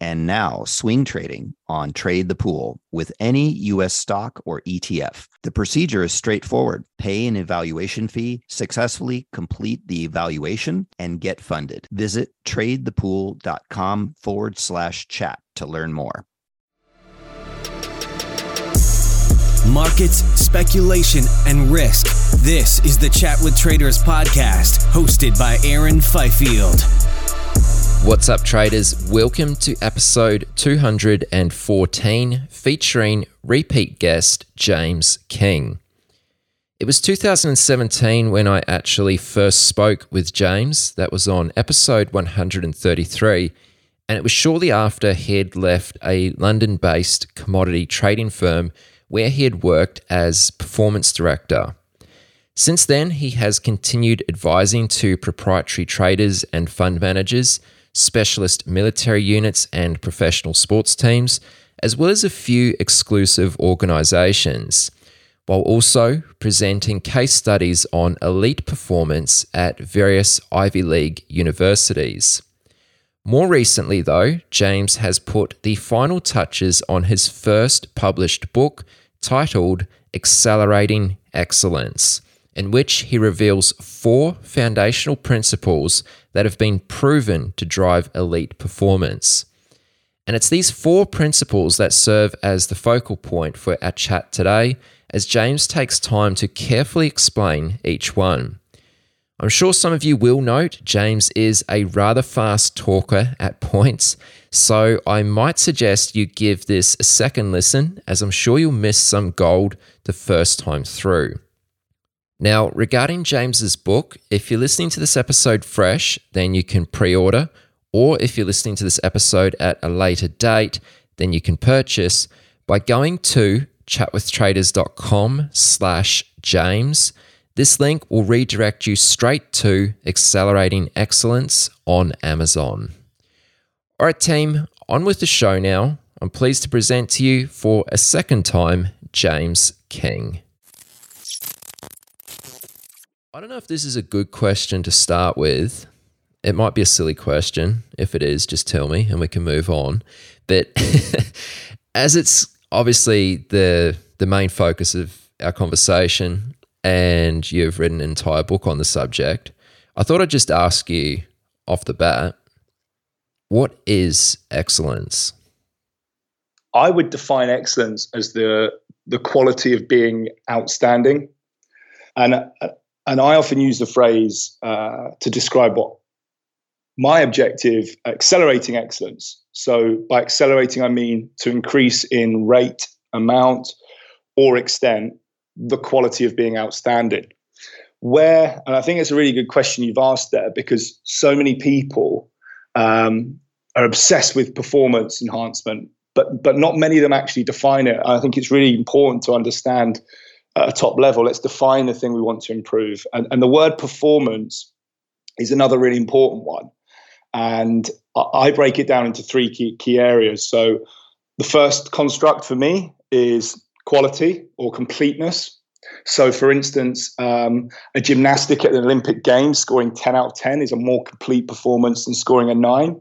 and now swing trading on Trade the Pool with any US stock or ETF. The procedure is straightforward. Pay an evaluation fee, successfully complete the evaluation, and get funded. Visit tradethepool.com forward slash chat to learn more. Markets, speculation, and risk. This is the Chat with Traders podcast, hosted by Aaron Fifield. What's up, traders? Welcome to episode 214 featuring repeat guest James King. It was 2017 when I actually first spoke with James. That was on episode 133, and it was shortly after he had left a London based commodity trading firm where he had worked as performance director. Since then, he has continued advising to proprietary traders and fund managers specialist military units and professional sports teams, as well as a few exclusive organisations, while also presenting case studies on elite performance at various Ivy League universities. More recently, though, James has put the final touches on his first published book titled Accelerating Excellence in which he reveals four foundational principles that have been proven to drive elite performance. And it's these four principles that serve as the focal point for our chat today, as James takes time to carefully explain each one. I'm sure some of you will note James is a rather fast talker at points, so I might suggest you give this a second listen, as I'm sure you'll miss some gold the first time through. Now, regarding James's book, if you're listening to this episode fresh, then you can pre-order, or if you're listening to this episode at a later date, then you can purchase by going to chatwithtraders.com slash James. This link will redirect you straight to Accelerating Excellence on Amazon. All right, team, on with the show now. I'm pleased to present to you for a second time James King. I don't know if this is a good question to start with. It might be a silly question. If it is, just tell me and we can move on. But as it's obviously the the main focus of our conversation and you've written an entire book on the subject, I thought I'd just ask you off the bat, what is excellence? I would define excellence as the the quality of being outstanding. And uh, and I often use the phrase uh, to describe what my objective accelerating excellence. So by accelerating, I mean to increase in rate, amount, or extent the quality of being outstanding. Where, and I think it's a really good question you've asked there because so many people um, are obsessed with performance enhancement, but but not many of them actually define it. I think it's really important to understand at a top level. Let's define the thing we want to improve. And, and the word performance is another really important one. And I break it down into three key, key areas. So the first construct for me is quality or completeness. So, for instance, um, a gymnastic at the Olympic Games scoring 10 out of 10 is a more complete performance than scoring a nine.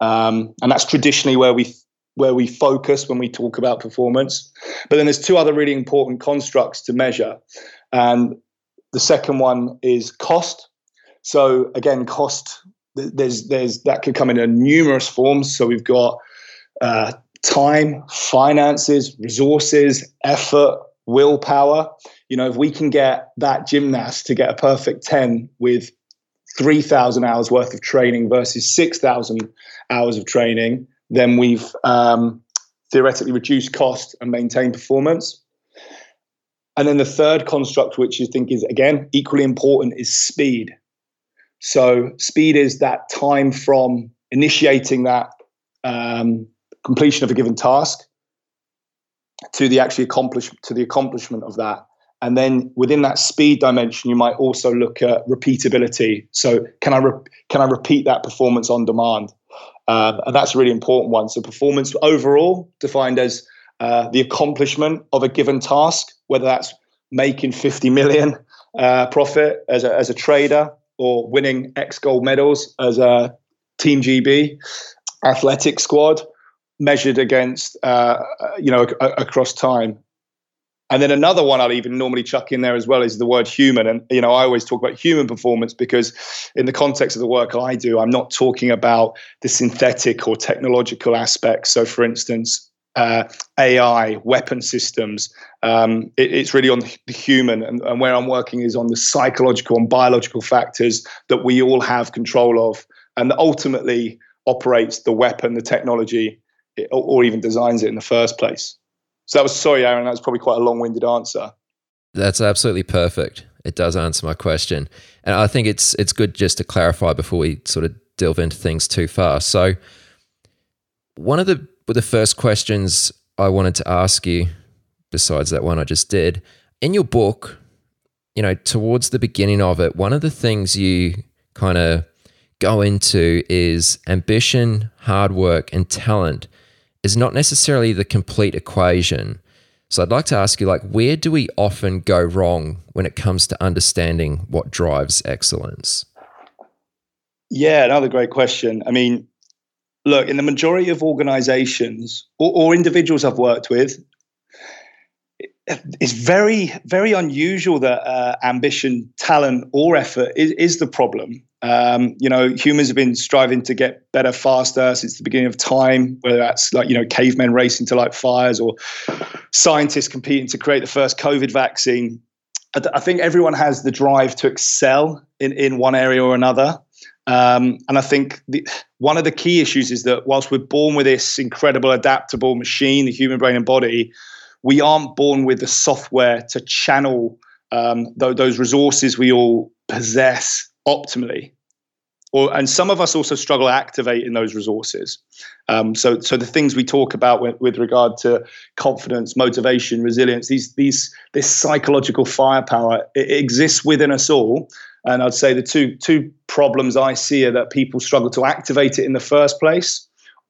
Um, and that's traditionally where we where we focus when we talk about performance. But then there's two other really important constructs to measure. And the second one is cost. So again, cost there's there's that could come in a numerous forms. So we've got uh, time, finances, resources, effort, willpower. You know, if we can get that gymnast to get a perfect 10 with 3,000 hours worth of training versus 6,000 hours of training, then we've um, theoretically reduced cost and maintained performance. And then the third construct, which I think is again equally important, is speed. So speed is that time from initiating that um, completion of a given task to the actually accomplish to the accomplishment of that. And then within that speed dimension, you might also look at repeatability. So can I re- can I repeat that performance on demand? Um, and that's a really important one. So performance overall defined as uh, the accomplishment of a given task, whether that's making 50 million uh, profit as a, as a trader or winning X gold medals as a Team GB athletic squad, measured against uh, you know a, across time. And then another one I'll even normally chuck in there as well is the word human. And you know, I always talk about human performance because in the context of the work I do, I'm not talking about the synthetic or technological aspects. So, for instance, uh, AI, weapon systems. Um, it, it's really on the human, and, and, where I'm working is on the psychological and biological factors that we all have control of, and that ultimately operates the weapon, the technology, or, or even designs it in the first place. So that was sorry, Aaron. That was probably quite a long-winded answer. That's absolutely perfect. It does answer my question, and I think it's it's good just to clarify before we sort of delve into things too far. So, one of the the first questions I wanted to ask you, besides that one I just did, in your book, you know, towards the beginning of it, one of the things you kind of go into is ambition, hard work, and talent is not necessarily the complete equation. So I'd like to ask you like where do we often go wrong when it comes to understanding what drives excellence? Yeah, another great question. I mean, look, in the majority of organizations or, or individuals I've worked with, it's very, very unusual that uh, ambition, talent, or effort is, is the problem. Um, you know, humans have been striving to get better faster since the beginning of time, whether that's like, you know, cavemen racing to light fires or scientists competing to create the first COVID vaccine. I, I think everyone has the drive to excel in, in one area or another. Um, and I think the, one of the key issues is that whilst we're born with this incredible adaptable machine, the human brain and body, we aren't born with the software to channel um, th- those resources we all possess optimally. Or, and some of us also struggle activating those resources. Um, so, so the things we talk about with, with, regard to confidence, motivation, resilience, these, these, this psychological firepower, it, it exists within us all. And I'd say the two two problems I see are that people struggle to activate it in the first place,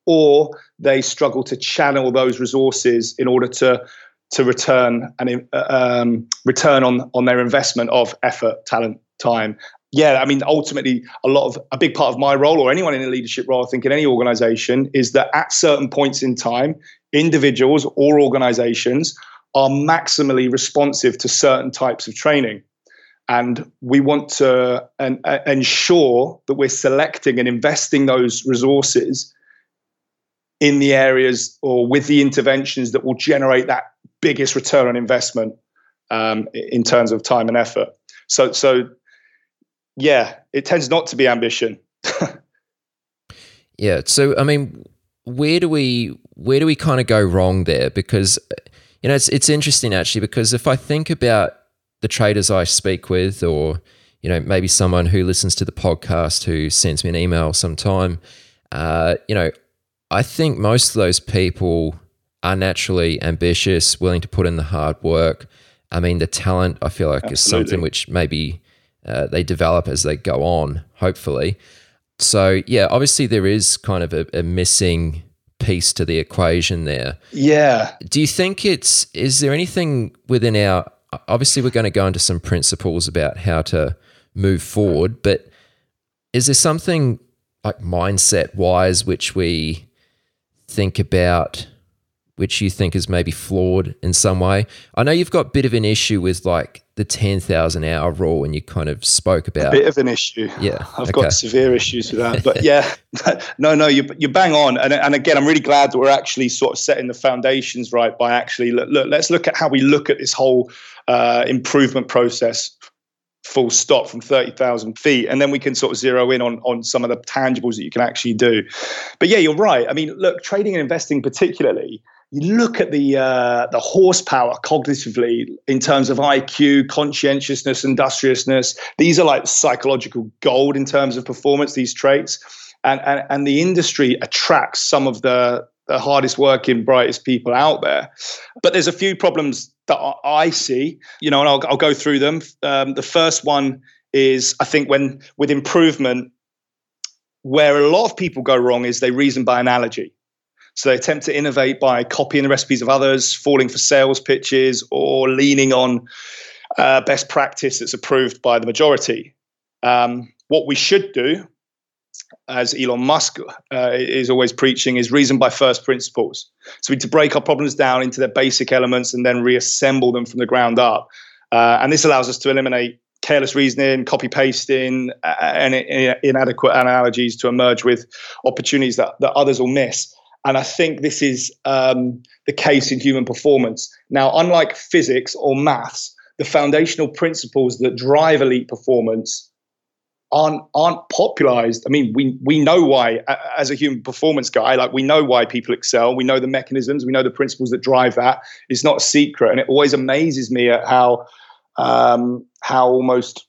or they struggle to channel those resources in order to to return and uh, um, return on on their investment of effort, talent, time. Yeah, I mean, ultimately, a lot of a big part of my role, or anyone in a leadership role, I think in any organization, is that at certain points in time, individuals or organizations are maximally responsive to certain types of training. And we want to uh, ensure that we're selecting and investing those resources in the areas or with the interventions that will generate that biggest return on investment um, in terms of time and effort. So, so yeah, it tends not to be ambition. yeah. So, I mean, where do we where do we kind of go wrong there? Because you know, it's it's interesting actually because if I think about the traders I speak with, or you know, maybe someone who listens to the podcast who sends me an email sometime, uh, you know, I think most of those people are naturally ambitious, willing to put in the hard work. I mean, the talent I feel like Absolutely. is something which maybe uh, they develop as they go on, hopefully. So yeah, obviously there is kind of a, a missing piece to the equation there. Yeah. Do you think it's is there anything within our obviously we're going to go into some principles about how to move forward, but is there something like mindset wise which we think about which you think is maybe flawed in some way? I know you've got a bit of an issue with like the 10,000 hour rule and you kind of spoke about a bit of an issue. Yeah. I've okay. got severe issues with that. But yeah, no, no, you, you bang on. And, and again, I'm really glad that we're actually sort of setting the foundations right by actually look, look let's look at how we look at this whole uh, improvement process full stop from 30,000 feet. And then we can sort of zero in on, on some of the tangibles that you can actually do. But yeah, you're right. I mean, look, trading and investing particularly, you look at the uh, the horsepower cognitively in terms of IQ, conscientiousness, industriousness. These are like psychological gold in terms of performance. These traits, and and, and the industry attracts some of the the hardest working, brightest people out there. But there's a few problems that I see, you know, and I'll, I'll go through them. Um, the first one is I think when with improvement, where a lot of people go wrong is they reason by analogy. So they attempt to innovate by copying the recipes of others, falling for sales pitches, or leaning on uh, best practice that's approved by the majority. Um, what we should do, as Elon Musk uh, is always preaching, is reason by first principles. So we need to break our problems down into their basic elements and then reassemble them from the ground up. Uh, and this allows us to eliminate careless reasoning, copy pasting, uh, and inadequate analogies to emerge with opportunities that, that others will miss. And I think this is um, the case in human performance. Now, unlike physics or maths, the foundational principles that drive elite performance aren't aren't popularized. I mean, we we know why as a human performance guy, like we know why people excel. We know the mechanisms. We know the principles that drive that. It's not a secret, and it always amazes me at how um, how almost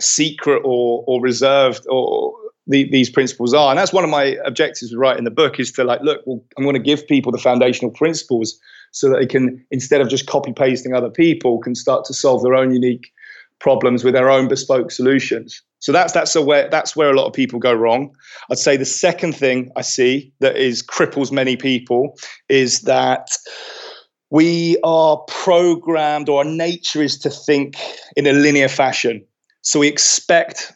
secret or or reserved or the, these principles are. And that's one of my objectives with writing the book is to like, look, well, I'm going to give people the foundational principles so that they can, instead of just copy pasting other people, can start to solve their own unique problems with their own bespoke solutions. So that's that's a where that's where a lot of people go wrong. I'd say the second thing I see that is cripples many people is that we are programmed or our nature is to think in a linear fashion. So we expect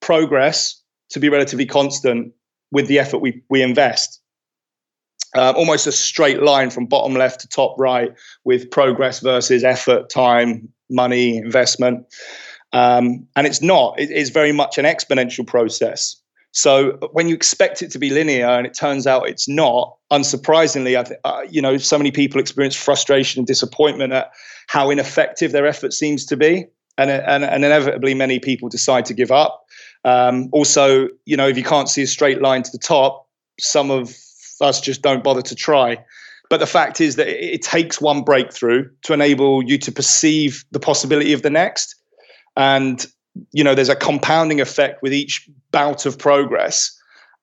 progress to be relatively constant with the effort we, we invest. Uh, almost a straight line from bottom left to top right with progress versus effort, time, money, investment. Um, and it's not, it's very much an exponential process. So when you expect it to be linear and it turns out it's not, unsurprisingly, I th- uh, you know, so many people experience frustration and disappointment at how ineffective their effort seems to be. And, and, and inevitably, many people decide to give up. Um, also, you know, if you can't see a straight line to the top, some of us just don't bother to try. But the fact is that it, it takes one breakthrough to enable you to perceive the possibility of the next. And, you know, there's a compounding effect with each bout of progress.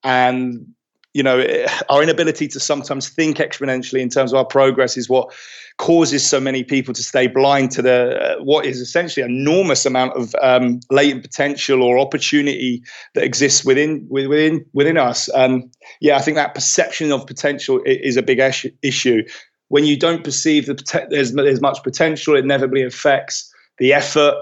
And you know our inability to sometimes think exponentially in terms of our progress is what causes so many people to stay blind to the uh, what is essentially enormous amount of um, latent potential or opportunity that exists within within within us. Um, yeah, I think that perception of potential is a big issue. When you don't perceive the there's there's much potential, it inevitably affects the effort,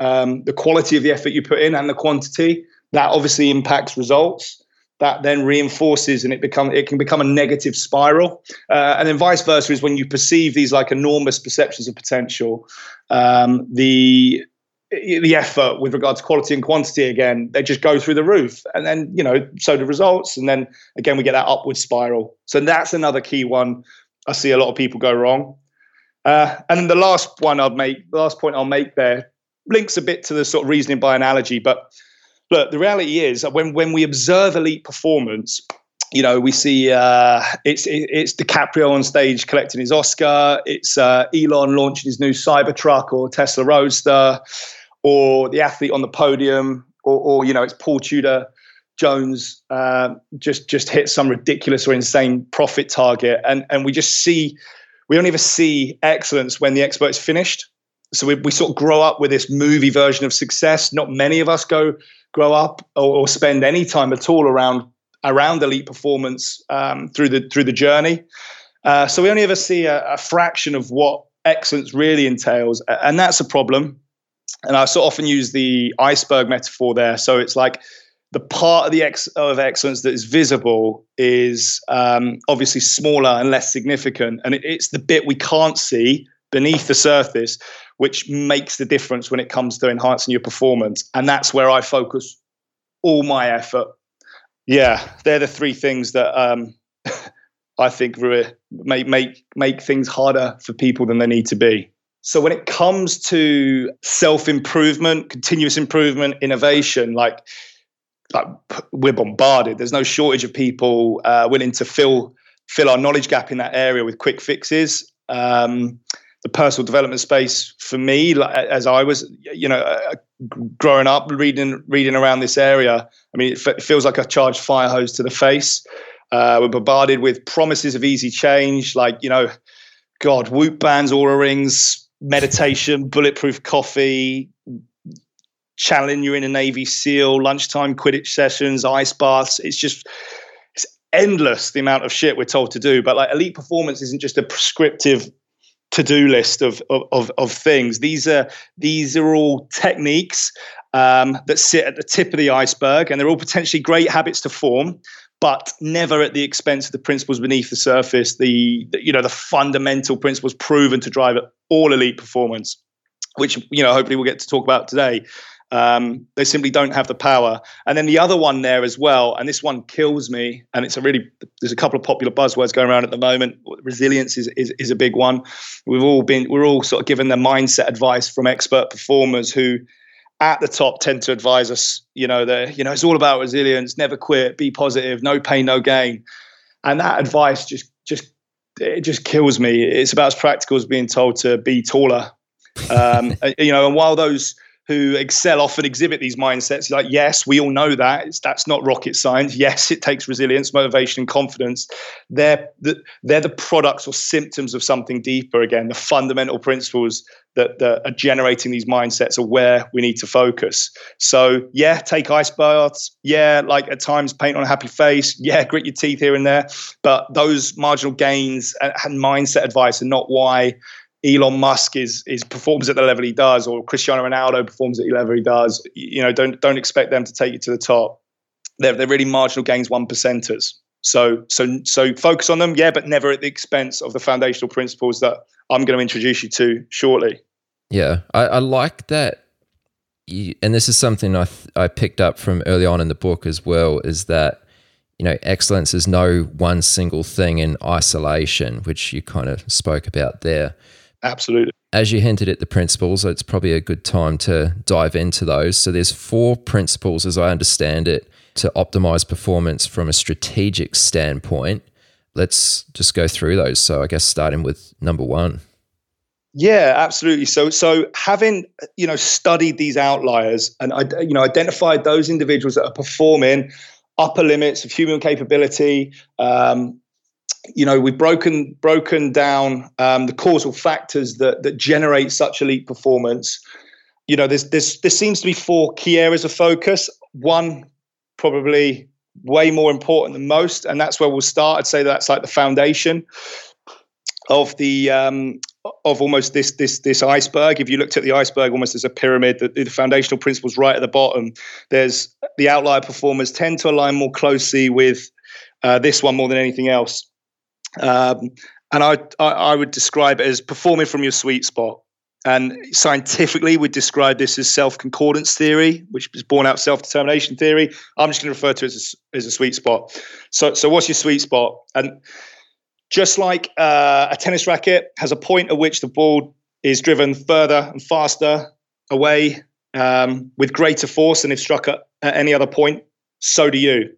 um, the quality of the effort you put in, and the quantity. That obviously impacts results that then reinforces and it become it can become a negative spiral. Uh, and then vice versa is when you perceive these like enormous perceptions of potential um, the the effort with regard to quality and quantity again they just go through the roof and then you know so the results. And then again we get that upward spiral. So that's another key one i see a lot of people go wrong. Uh, and then the last one i'll make the last point i'll make there links a bit to the sort of reasoning by analogy but look, the reality is when when we observe elite performance, you know, we see uh, it's it's DiCaprio on stage collecting his Oscar. It's uh, Elon launching his new Cybertruck or Tesla Roadster, or the athlete on the podium, or, or you know, it's Paul Tudor Jones uh, just just hit some ridiculous or insane profit target, and and we just see we don't even see excellence when the expert's finished. So we, we sort of grow up with this movie version of success. Not many of us go grow up or, or spend any time at all around around elite performance um, through the through the journey. Uh, so we only ever see a, a, fraction of what excellence really entails, and that's a problem. And I so often use the iceberg metaphor there. So it's like the part of the ex- of excellence that is visible is um, obviously smaller and less significant, and it, it's the bit we can't see beneath the surface, which makes the difference when it comes to enhancing your performance. And that's where I focus all my effort. Yeah, they're the three things that um, I think make make make things harder for people than they need to be. So when it comes to self improvement, continuous improvement, innovation, like like we're bombarded. There's no shortage of people uh, willing to fill fill our knowledge gap in that area with quick fixes. Um, the personal development space for me, like, as I was, you know, uh, growing up, reading reading around this area. I mean, it, f- feels like a charged fire hose to the face. Uh, we're bombarded with promises of easy change, like you know, God, Whoop bands, Oura rings, meditation, bulletproof coffee, channeling you in a Navy SEAL, lunchtime Quidditch sessions, ice baths. It's just it's endless the amount of shit we're told to do. But like elite performance isn't just a prescriptive to-do list of, of, of, things. These are these are all techniques um, that sit at the tip of the iceberg, and they're all potentially great habits to form, but never at the expense of the principles beneath the surface. The, the you know the fundamental principles proven to drive all elite performance, which you know hopefully we'll get to talk about today. Um, they simply don't have the power. And then the other one there as well, and this one kills me. And it's a really there's a couple of popular buzzwords going around at the moment. Resilience is is, is a big one. We've all been we're all sort of given the mindset advice from expert performers who at the top tend to advise us, you know, that you know it's all about resilience, never quit, be positive, no pain, no gain. And that advice just just it just kills me. It's about as practical as being told to be taller. Um, you know, and while those who excel often exhibit these mindsets. Like, yes, we all know that. It's, that's not rocket science. Yes, it takes resilience, motivation, and confidence. They're the, they're the products or symptoms of something deeper. Again, the fundamental principles that, that are generating these mindsets are where we need to focus. So, yeah, take ice baths. Yeah, like at times paint on a happy face. Yeah, grit your teeth here and there. But those marginal gains and, and mindset advice are not why Elon Musk is is performs at the level he does, or Cristiano Ronaldo performs at the level he does, you know, don't don't expect them to take you to the top. They're they're really marginal gains, one percenters. So so so focus on them, yeah, but never at the expense of the foundational principles that I'm going to introduce you to shortly. Yeah, I, I like that. You, and this is something I th- I picked up from early on in the book as well. Is that you know excellence is no one single thing in isolation, which you kind of spoke about there Absolutely. As you hinted at the principles, it's probably a good time to dive into those. So there's four principles, as I understand it, to optimize performance from a strategic standpoint. Let's just go through those. So I guess starting with number one. Yeah, absolutely. So, so having you know studied these outliers and I you know identified those individuals that are performing upper limits of human capability, um, you know we've broken broken down um, the causal factors that that generate such elite performance. You know there's there's there seems to be four key areas of focus. One probably way more important than most and that's where we'll start. I'd say that's like the foundation of the um, of almost this this this iceberg. If you looked at the iceberg almost as a pyramid the, the foundational principles right at the bottom there's the outlier performers tend to align more closely with uh, this one more than anything else um, and I, I, I would describe it as performing from your sweet spot. And scientifically, we describe this as self concordance theory, which is born out self determination theory. I'm just going to refer to it as a, as a sweet spot. So, so what's your sweet spot? And just like uh, a tennis racket has a point at which the ball is driven further and faster away um, with greater force than if struck at, at any other point, so do you.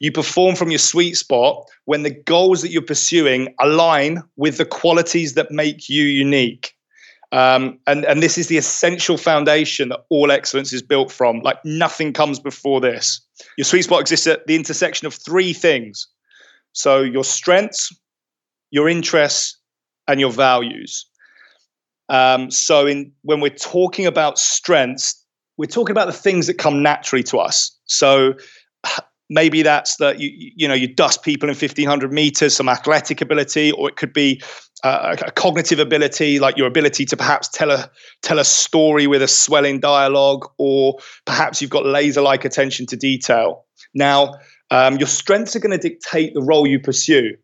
You perform from your sweet spot when the goals that you're pursuing align with the qualities that make you unique. Um, and, and this is the essential foundation that all excellence is built from. Like nothing comes before this. Your sweet spot exists at the intersection of three things. So your strengths, your interests, and your values. Um, so in when we're talking about strengths, we're talking about the things that come naturally to us. So maybe that's that you you know you dust people in 1500 meters some athletic ability or it could be uh, a cognitive ability like your ability to perhaps tell a tell a story with a swelling dialogue or perhaps you've got laser like attention to detail. Now um, your strengths are going to dictate the role you pursue.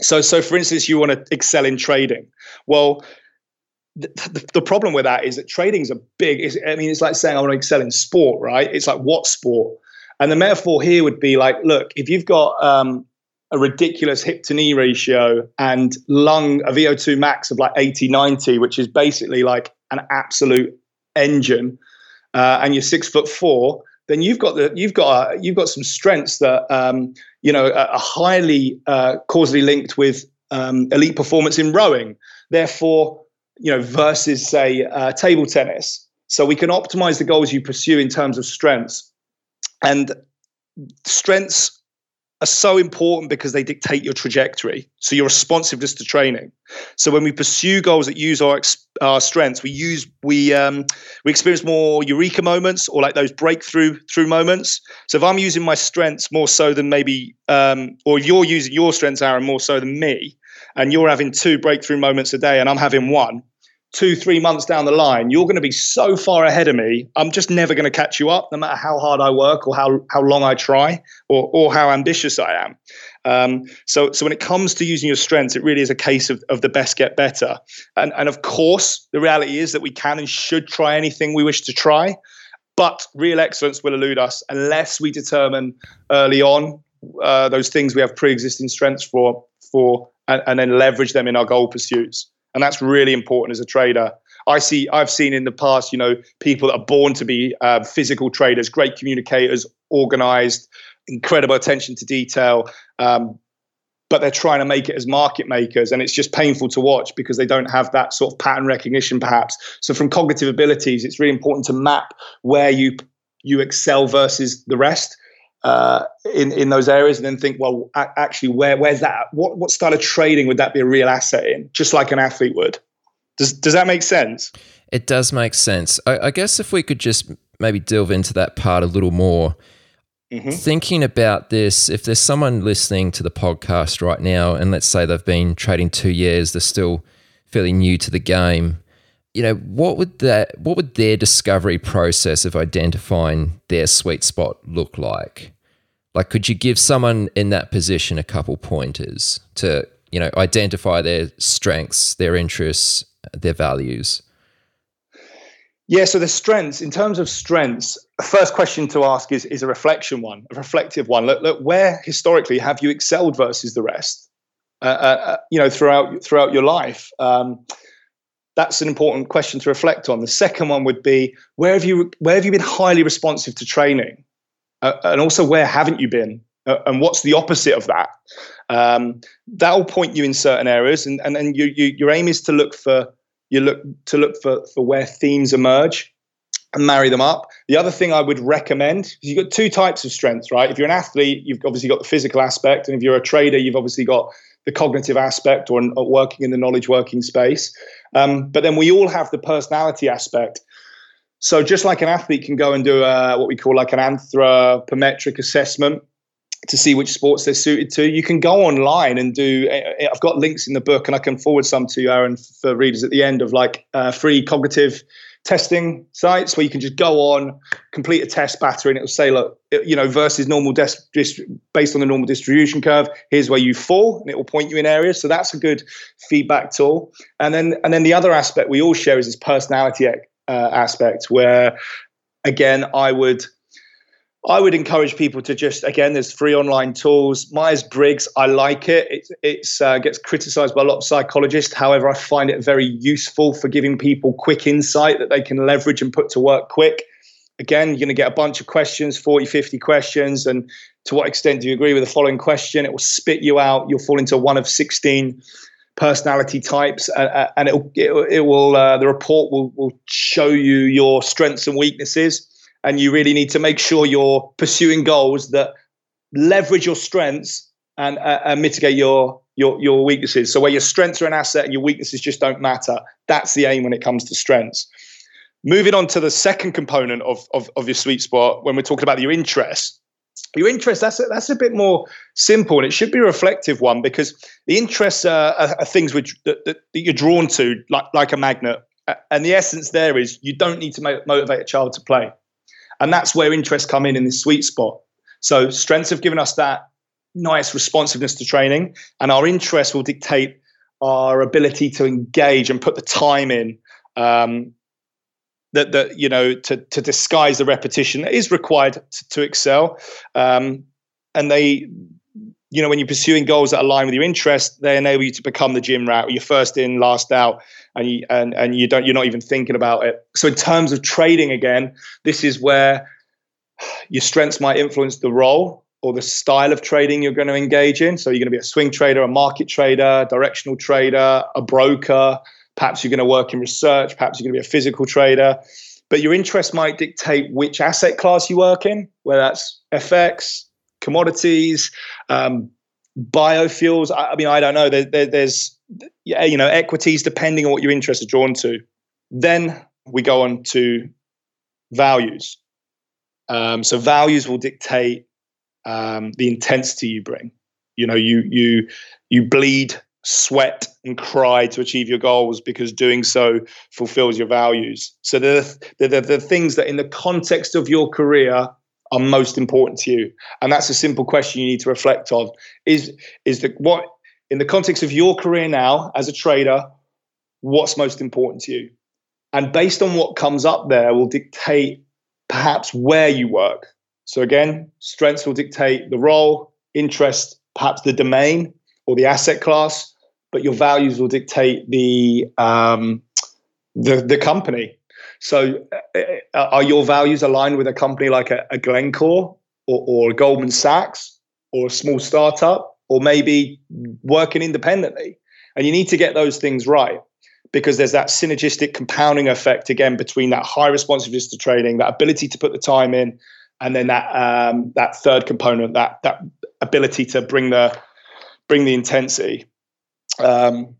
So so for instance you want to excel in trading. Well the, the, problem with that is that trading is a big i mean it's like saying i want to excel in sport right? It's like what sport and the metaphor here would be like, look, if you've got um, a ridiculous hip to knee ratio and lung, a VO2 max of like 80, 90, which is basically like an absolute engine, uh, and you're six foot four, then you've got the you've got you've got some strengths that um, you know are highly uh, causally linked with um, elite performance in rowing. Therefore, you know, versus say uh, table tennis. So we can optimize the goals you pursue in terms of strengths and strengths are so important because they dictate your trajectory. So your responsiveness to training. So when we pursue goals that use our our strengths, we use we um, we experience more eureka moments or like those breakthrough through moments. So if I'm using my strengths more so than maybe, um, or you're using your strengths, Aaron, more so than me, and you're having two breakthrough moments a day, and I'm having one, two, three months down the line, you're going to be so far ahead of me. I'm just never going to catch you up, no matter how hard I work or how how long I try or or how ambitious I am. Um, so so when it comes to using your strengths, it really is a case of of the best get better. And and of course, the reality is that we can and should try anything we wish to try. But real excellence will elude us unless we determine early on uh, those things we have pre-existing strengths for, for and, and then leverage them in our goal pursuits and that's really important as a trader. I see, I've seen in the past, you know, people that are born to be uh, physical traders, great communicators, organized, incredible attention to detail, um, but they're trying to make it as market makers, and it's just painful to watch because they don't have that sort of pattern recognition, perhaps. So, from cognitive abilities, it's really important to map where you you excel versus the rest uh, in in those areas, and then think, well, actually, where where's that? What what style of trading would that be a real asset in? Just like an athlete would. Does does that make sense? It does make sense. I, I guess if we could just maybe delve into that part a little more. Mm-hmm. Thinking about this, if there's someone listening to the podcast right now, and let's say they've been trading two years, they're still fairly new to the game you know what would that what would their discovery process of identifying their sweet spot look like? Like could you give someone in that position a couple pointers to you know identify their strengths their interests their values? Yeah so the strengths in terms of strengths the first question to ask is is a reflection one a reflective one. Look, look where historically have you excelled versus the rest? Uh, uh, uh you know throughout throughout your life. Um, that's an important question to reflect on. The second one would be where have you where have you been highly responsive to training, uh, and also where haven't you been, uh, and what's the opposite of that? Um, that will point you in certain areas, and and then you, you, your aim is to look for you look to look for for where themes emerge and marry them up. The other thing I would recommend is you've got two types of strengths, right? If you're an athlete, you've obviously got the physical aspect, and if you're a trader, you've obviously got the cognitive aspect or, or working in the knowledge working space. Um, but then we all have the personality aspect. So just like an athlete can go and do a, what we call like an anthropometric assessment to see which sports they're suited to, you can go online and do. I've got links in the book, and I can forward some to you, Aaron, for readers at the end of like uh, free cognitive testing sites where you can just go on, complete a test battery, and it'll say, look, you know, versus normal des- dist- based on the normal distribution curve, here's where you fall, and it will point you in areas. So that's a good feedback tool. And then, and then the other aspect we all share is this personality uh, aspect, where again, I would I would encourage people to just again. There's free online tools. Myers Briggs, I like it. It it's, uh, gets criticised by a lot of psychologists. However, I find it very useful for giving people quick insight that they can leverage and put to work quick. Again, you're going to get a bunch of questions, 40, 50 questions, and to what extent do you agree with the following question? It will spit you out. You'll fall into one of 16 personality types, uh, and it, it, it will uh, the report will will show you your strengths and weaknesses and you really need to make sure you're pursuing goals that leverage your strengths and, uh, and mitigate your your your weaknesses. So where your strengths are an asset and your weaknesses just don't matter, that's the aim when it comes to strengths. Moving on to the second component of, of, of your sweet spot, when we're talking about your interests. Your interests that's a, that's a bit more simple and it should be a reflective one because the interests are, are, are things which that, that, you're drawn to like, like a magnet. And the essence there is you don't need to motivate a child to play. And that's where interests come in in this sweet spot. So strengths have given us that nice responsiveness to training, and our interests will dictate our ability to engage and put the time in um, that that you know to to disguise the repetition that is required to, to excel um, and they you know when you're pursuing goals that align with your interest they enable you to become the gym rat you're first in last out and you and, and you don't you're not even thinking about it so in terms of trading again this is where your strengths might influence the role or the style of trading you're going to engage in so you're going to be a swing trader a market trader directional trader a broker Perhaps you're going to work in research. Perhaps you're going to be a physical trader. But your interest might dictate which asset class you work in, whether that's FX, commodities, um, biofuels. I, I, mean, I don't know. There, there, there's, you know, equities, depending on what your interests are drawn to. Then we go on to values. Um, so values will dictate um, the intensity you bring. You know, you you you bleed sweat and cry to achieve your goals because doing so fulfills your values. So they're, they're, they're the things that, in the context of your career, are most important to you. And that's a simple question you need to reflect on: is is the what in the context of your career now as a trader, what's most important to you? And based on what comes up there, will dictate perhaps where you work. So again, strengths will dictate the role, interest, perhaps the domain or the asset class but your values will dictate the um, the, the company. So, uh, uh, are your values aligned with a company like a, a Glencore or, or a Goldman Sachs or a small startup, or maybe working independently? And you need to get those things right because there's that synergistic compounding effect again between that high responsiveness to training, that ability to put the time in, and then that um, that third component, that that ability to bring the bring the intensity. Um,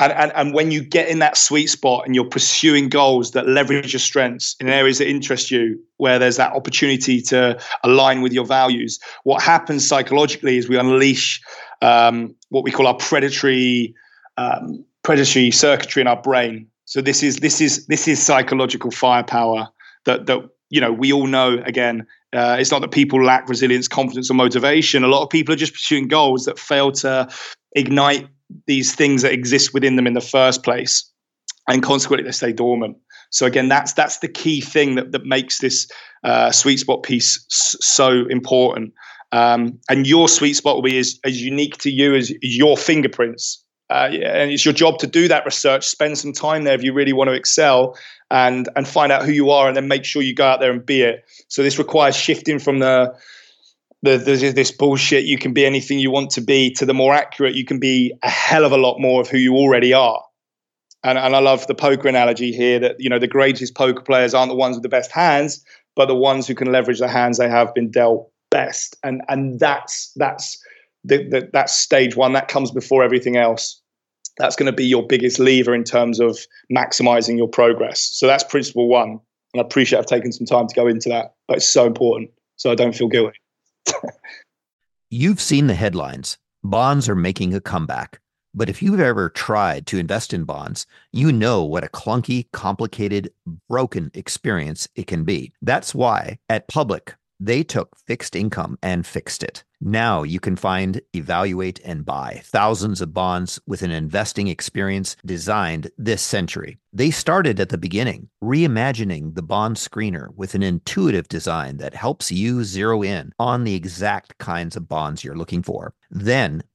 and, and, and when you get in that sweet spot and you're pursuing goals that leverage your strengths in areas that interest you, where there's that opportunity to align with your values, what happens psychologically is we unleash um, what we call our predatory um, predatory circuitry in our brain. So this is this is this is psychological firepower that that you know we all know. Again, uh, it's not that people lack resilience, confidence, or motivation. A lot of people are just pursuing goals that fail to ignite these things that exist within them in the first place and consequently they stay dormant so again that's that's the key thing that, that makes this uh, sweet spot piece s- so important um, and your sweet spot will be as, as unique to you as, your fingerprints uh, and it's your job to do that research spend some time there if you really want to excel and and find out who you are and then make sure you go out there and be it. So this requires shifting from the there's this bullshit you can be anything you want to be to the more accurate you can be a hell of a lot more of who you already are. And, and i love the poker analogy here that you know the greatest poker players aren't the ones with the best hands but the ones who can leverage the hands they have been dealt best. And and that's that's the, the, that's stage one. That comes before everything else that's going to be your biggest lever in terms of maximizing your progress so that's principle one and i appreciate i've taken some time to go into that but it's so important so i don't feel guilty You've seen the headlines. Bonds are making a comeback. But if you've ever tried to invest in bonds, you know what a clunky, complicated, broken experience it can be. That's why at Public, they took fixed income and fixed it. Now you can find, evaluate, and buy thousands of bonds with an investing experience designed this century. They started at the beginning, reimagining the bond screener with an intuitive design that helps you zero in on the exact kinds of bonds you're looking for. Then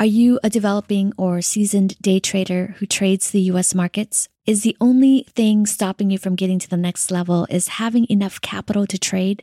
Are you a developing or seasoned day trader who trades the US markets? Is the only thing stopping you from getting to the next level is having enough capital to trade?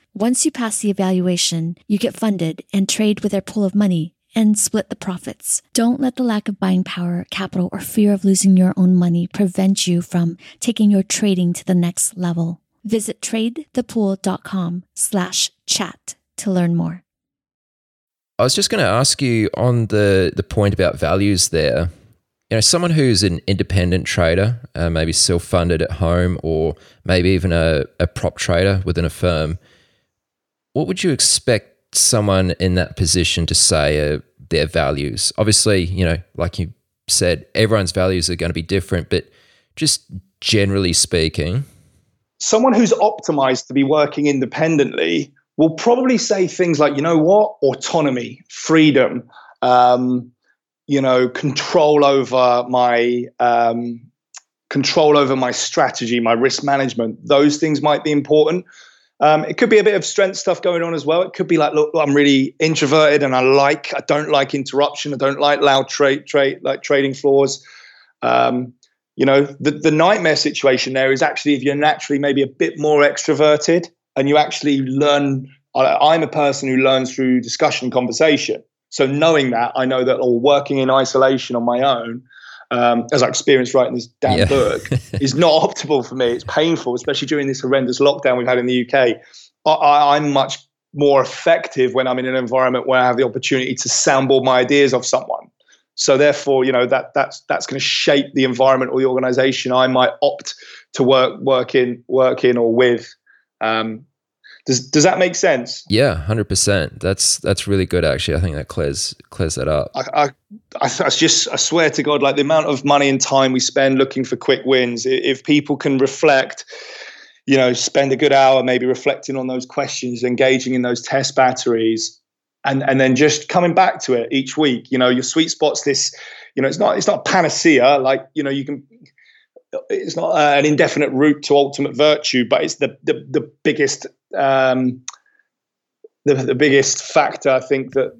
Once you pass the evaluation, you get funded and trade with their pool of money and split the profits. Don't let the lack of buying power, capital, or fear of losing your own money prevent you from taking your trading to the next level. Visit tradethepool.com slash chat to learn more. I was just going to ask you on the, the point about values there. You know, someone who's an independent trader, uh, maybe self funded at home, or maybe even a, a prop trader within a firm – what would you expect someone in that position to say are their values? Obviously, you know, like you said, everyone's values are going to be different, but just generally speaking, someone who's optimized to be working independently will probably say things like, you know what, autonomy, freedom, um, you know, control over my um, control over my strategy, my risk management. Those things might be important. Um, it could be a bit of strength stuff going on as well. It could be like, look, I'm really introverted and I like, I don't like interruption. I don't like loud trade, trade, like trading floors. Um, you know, the, the nightmare situation there is actually if you're naturally maybe a bit more extroverted and you actually learn. I'm a person who learns through discussion and conversation. So knowing that, I know that or working in isolation on my own, um, as I experienced writing this damn yeah. book, is not optimal for me. It's painful, especially during this horrendous lockdown we've had in the UK. I, I'm much more effective when I'm in an environment where I have the opportunity to soundboard my ideas off someone. So therefore, you know that that's that's going to shape the environment or the organization I might opt to work work in work in or with. Um, does does that make sense? Yeah, hundred percent. That's that's really good. Actually, I think that clears clears that up. I, I, I, just I swear to God, like the amount of money and time we spend looking for quick wins. If people can reflect, you know, spend a good hour maybe reflecting on those questions, engaging in those test batteries, and and then just coming back to it each week. You know, your sweet spot's this. You know, it's not it's not panacea. Like you know, you can it's not uh, an indefinite route to ultimate virtue, but it's the the, the biggest um, the, the biggest factor. I think that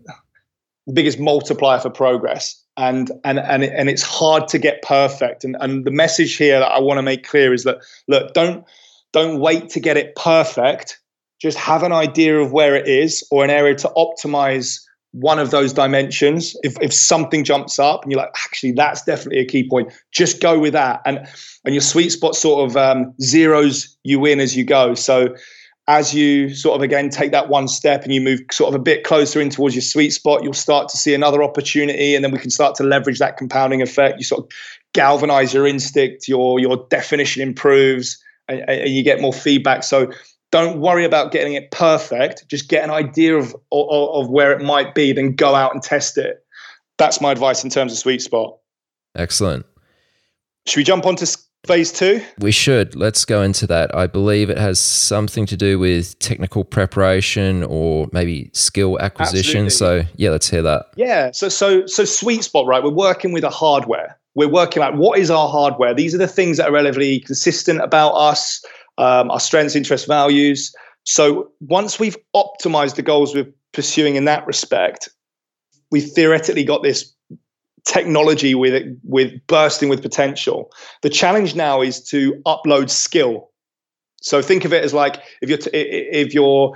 the biggest multiplier for progress, and and and and it's hard to get perfect. And and the message here that I want to make clear is that look, don't don't wait to get it perfect. Just have an idea of where it is or an area to optimize one of those dimensions if, if something jumps up and you're like actually that's definitely a key point just go with that and and your sweet spot sort of um, zeros you in as you go so as you sort of again take that one step and you move sort of a bit closer in towards your sweet spot you'll start to see another opportunity and then we can start to leverage that compounding effect you sort of galvanize your instinct your your definition improves and, and you get more feedback so don't worry about getting it perfect. Just get an idea of, of, of where it might be, then go out and test it. That's my advice in terms of sweet spot. Excellent. Should we jump on to phase two? We should. Let's go into that. I believe it has something to do with technical preparation or maybe skill acquisition. Absolutely. So yeah, let's hear that. Yeah. So so so sweet spot, right? We're working with a hardware. We're working out what is our hardware. These are the things that are relatively consistent about us um, our strengths, interests, values. So once we've optimized the goals we're pursuing in that respect, we theoretically got this technology with it, with bursting with potential. The challenge now is to upload skill. So think of it as like if you're t- if you're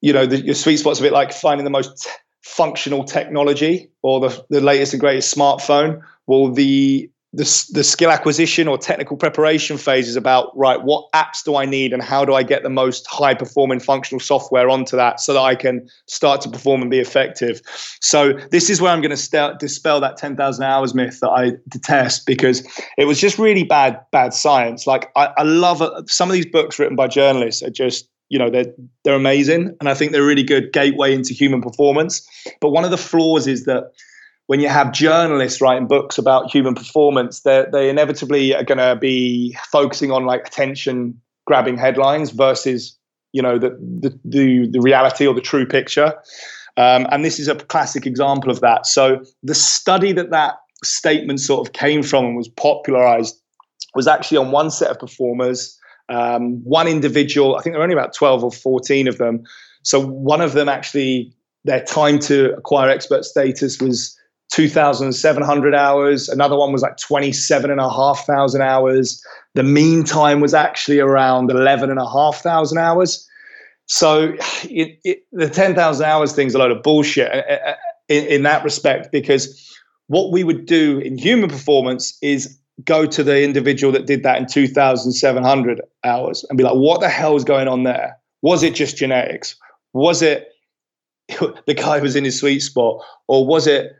you know the, your sweet spot's a bit like finding the most functional technology or the, the latest and greatest smartphone. Well, the the, the skill acquisition or technical preparation phase is about right what apps do i need and how do i get the most high performing functional software onto that so that i can start to perform and be effective. So this is where i'm going to st- dispel that 10000 hours myth that i detest because it was just really bad bad science. Like i, I love it. some of these books written by journalists are just you know they're they're amazing and i think they're really good gateway into human performance. But one of the flaws is that when you have journalists writing books about human performance, they they inevitably are going to be focusing on like attention grabbing headlines versus you know the, the, the the reality or the true picture. Um, and this is a classic example of that. So the study that that statement sort of came from and was popularized was actually on one set of performers, um, one individual. I think there were only about 12 or 14 of them. So one of them actually, their time to acquire expert status was 2,700 hours. Another one was like 27,500 hours. The mean time was actually around 11,500 hours. So it, it, the 10,000 hours thing is a load of bullshit uh, uh, uh, in, in that respect, because what we would do in human performance is go to the individual that did that in 2,700 hours and be like, what the hell is going on there? Was it just genetics? Was it the guy was in his sweet spot? Or was it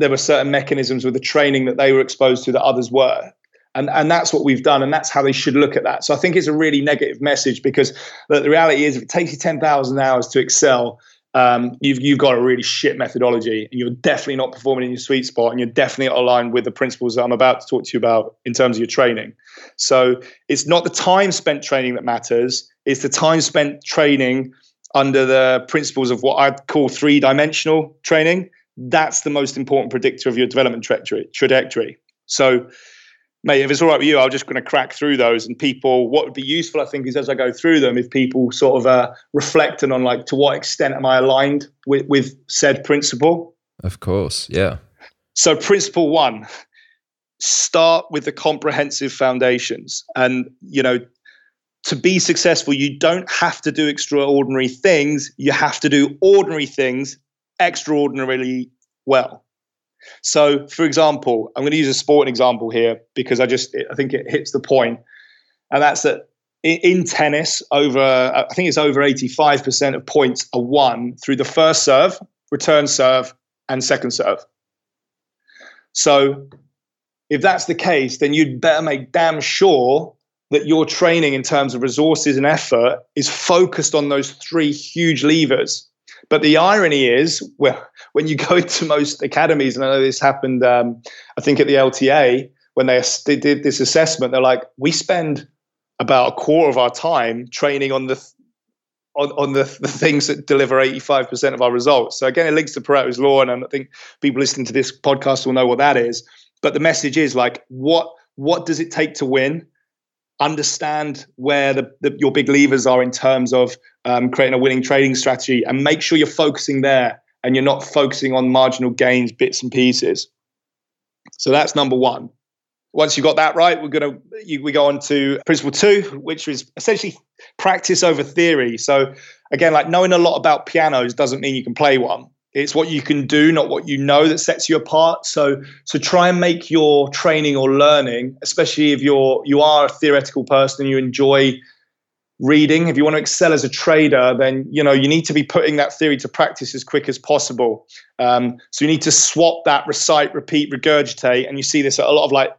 there were certain mechanisms with the training that they were exposed to that others were? And, and that's what we've done, and that's how they should look at that. So I think it's a really negative message because the, the reality is, if it takes you 10,000 hours to excel, um, you've you've got a really shit methodology, and you're definitely not performing in your sweet spot, and you're definitely not aligned with the principles that I'm about to talk to you about in terms of your training. So it's not the time spent training that matters; it's the time spent training under the principles of what I'd call three-dimensional training. That's the most important predictor of your development trajectory. trajectory. So mate, if it's all right with you, I'm just going to crack through those. And people, what would be useful, I think, is as I go through them, if people sort of uh, reflecting on like to what extent am I aligned with, with said principle. Of course, yeah. So, principle one, start with the comprehensive foundations, and you know. To be successful, you don't have to do extraordinary things. You have to do ordinary things extraordinarily well. So, for example, I'm going to use a sporting example here because I just I think it hits the point, and that's that in tennis, over I think it's over 85% of points are won through the first serve, return serve, and second serve. So, if that's the case, then you'd better make damn sure that your training in terms of resources and effort is focused on those three huge levers but the irony is, well, when you go into most academies, and I know this happened, um, I think at the LTA when they, they did this assessment, they're like, we spend about a quarter of our time training on the on, on the, the things that deliver 85% of our results. So again, it links to Pareto's law, and I think people listening to this podcast will know what that is. But the message is like, what what does it take to win? Understand where the, the, your big levers are in terms of um, creating a winning trading strategy and make sure you're focusing there and you're not focusing on marginal gains bits and pieces. So that's number one. Once you've got that right we're going to we go on to principle two which is essentially practice over theory. So again like knowing a lot about pianos doesn't mean you can play one it's what you can do not what you know that sets you apart. So so try and make your training or learning especially if you're you are a theoretical person and you enjoy reading if you want to excel as a trader then you know you need to be putting that theory to practice as quick as possible. Um, so you need to swap that recite repeat regurgitate and you see this at a lot of like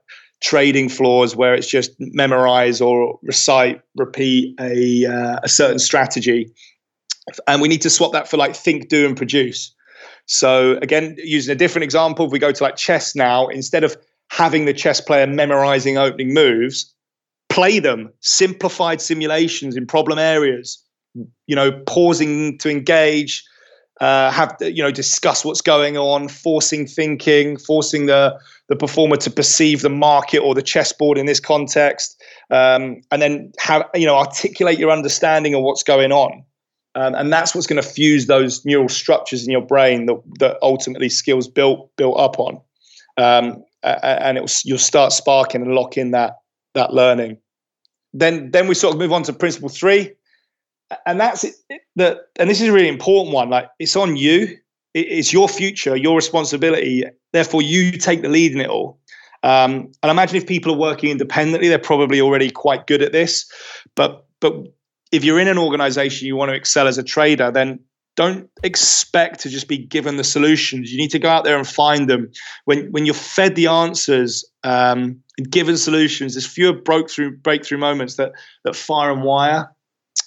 trading floors where it's just memorize or recite repeat a, uh, a certain strategy. And we need to swap that for like think do and produce so again, using a different example, if we go to like chess now, instead of having the chess player memorizing opening moves, play them, simplified simulations in problem areas, you know, pausing to engage, uh, have you know discuss what's going on, forcing thinking, forcing the the performer to perceive the market or the chessboard in this context, um, and then have you know articulate your understanding of what's going on. Um, and that's what's going to fuse those neural structures in your brain that, that ultimately skills built built up on. Um, and you'll start sparking and lock in that that learning. Then then we sort of move on to principle three, and that's it, that. And this is a really important one. Like it's on you. it's your future, your responsibility. Therefore, you take the lead in it all. Um, and imagine if people are working independently, they're probably already quite good at this. But but if you're in an organization you want to excel as a trader, then don't expect to just be given the solutions. You need to go out there and find them. When when you're fed the answers um, and given solutions, there's fewer breakthrough breakthrough moments that that fire and wire.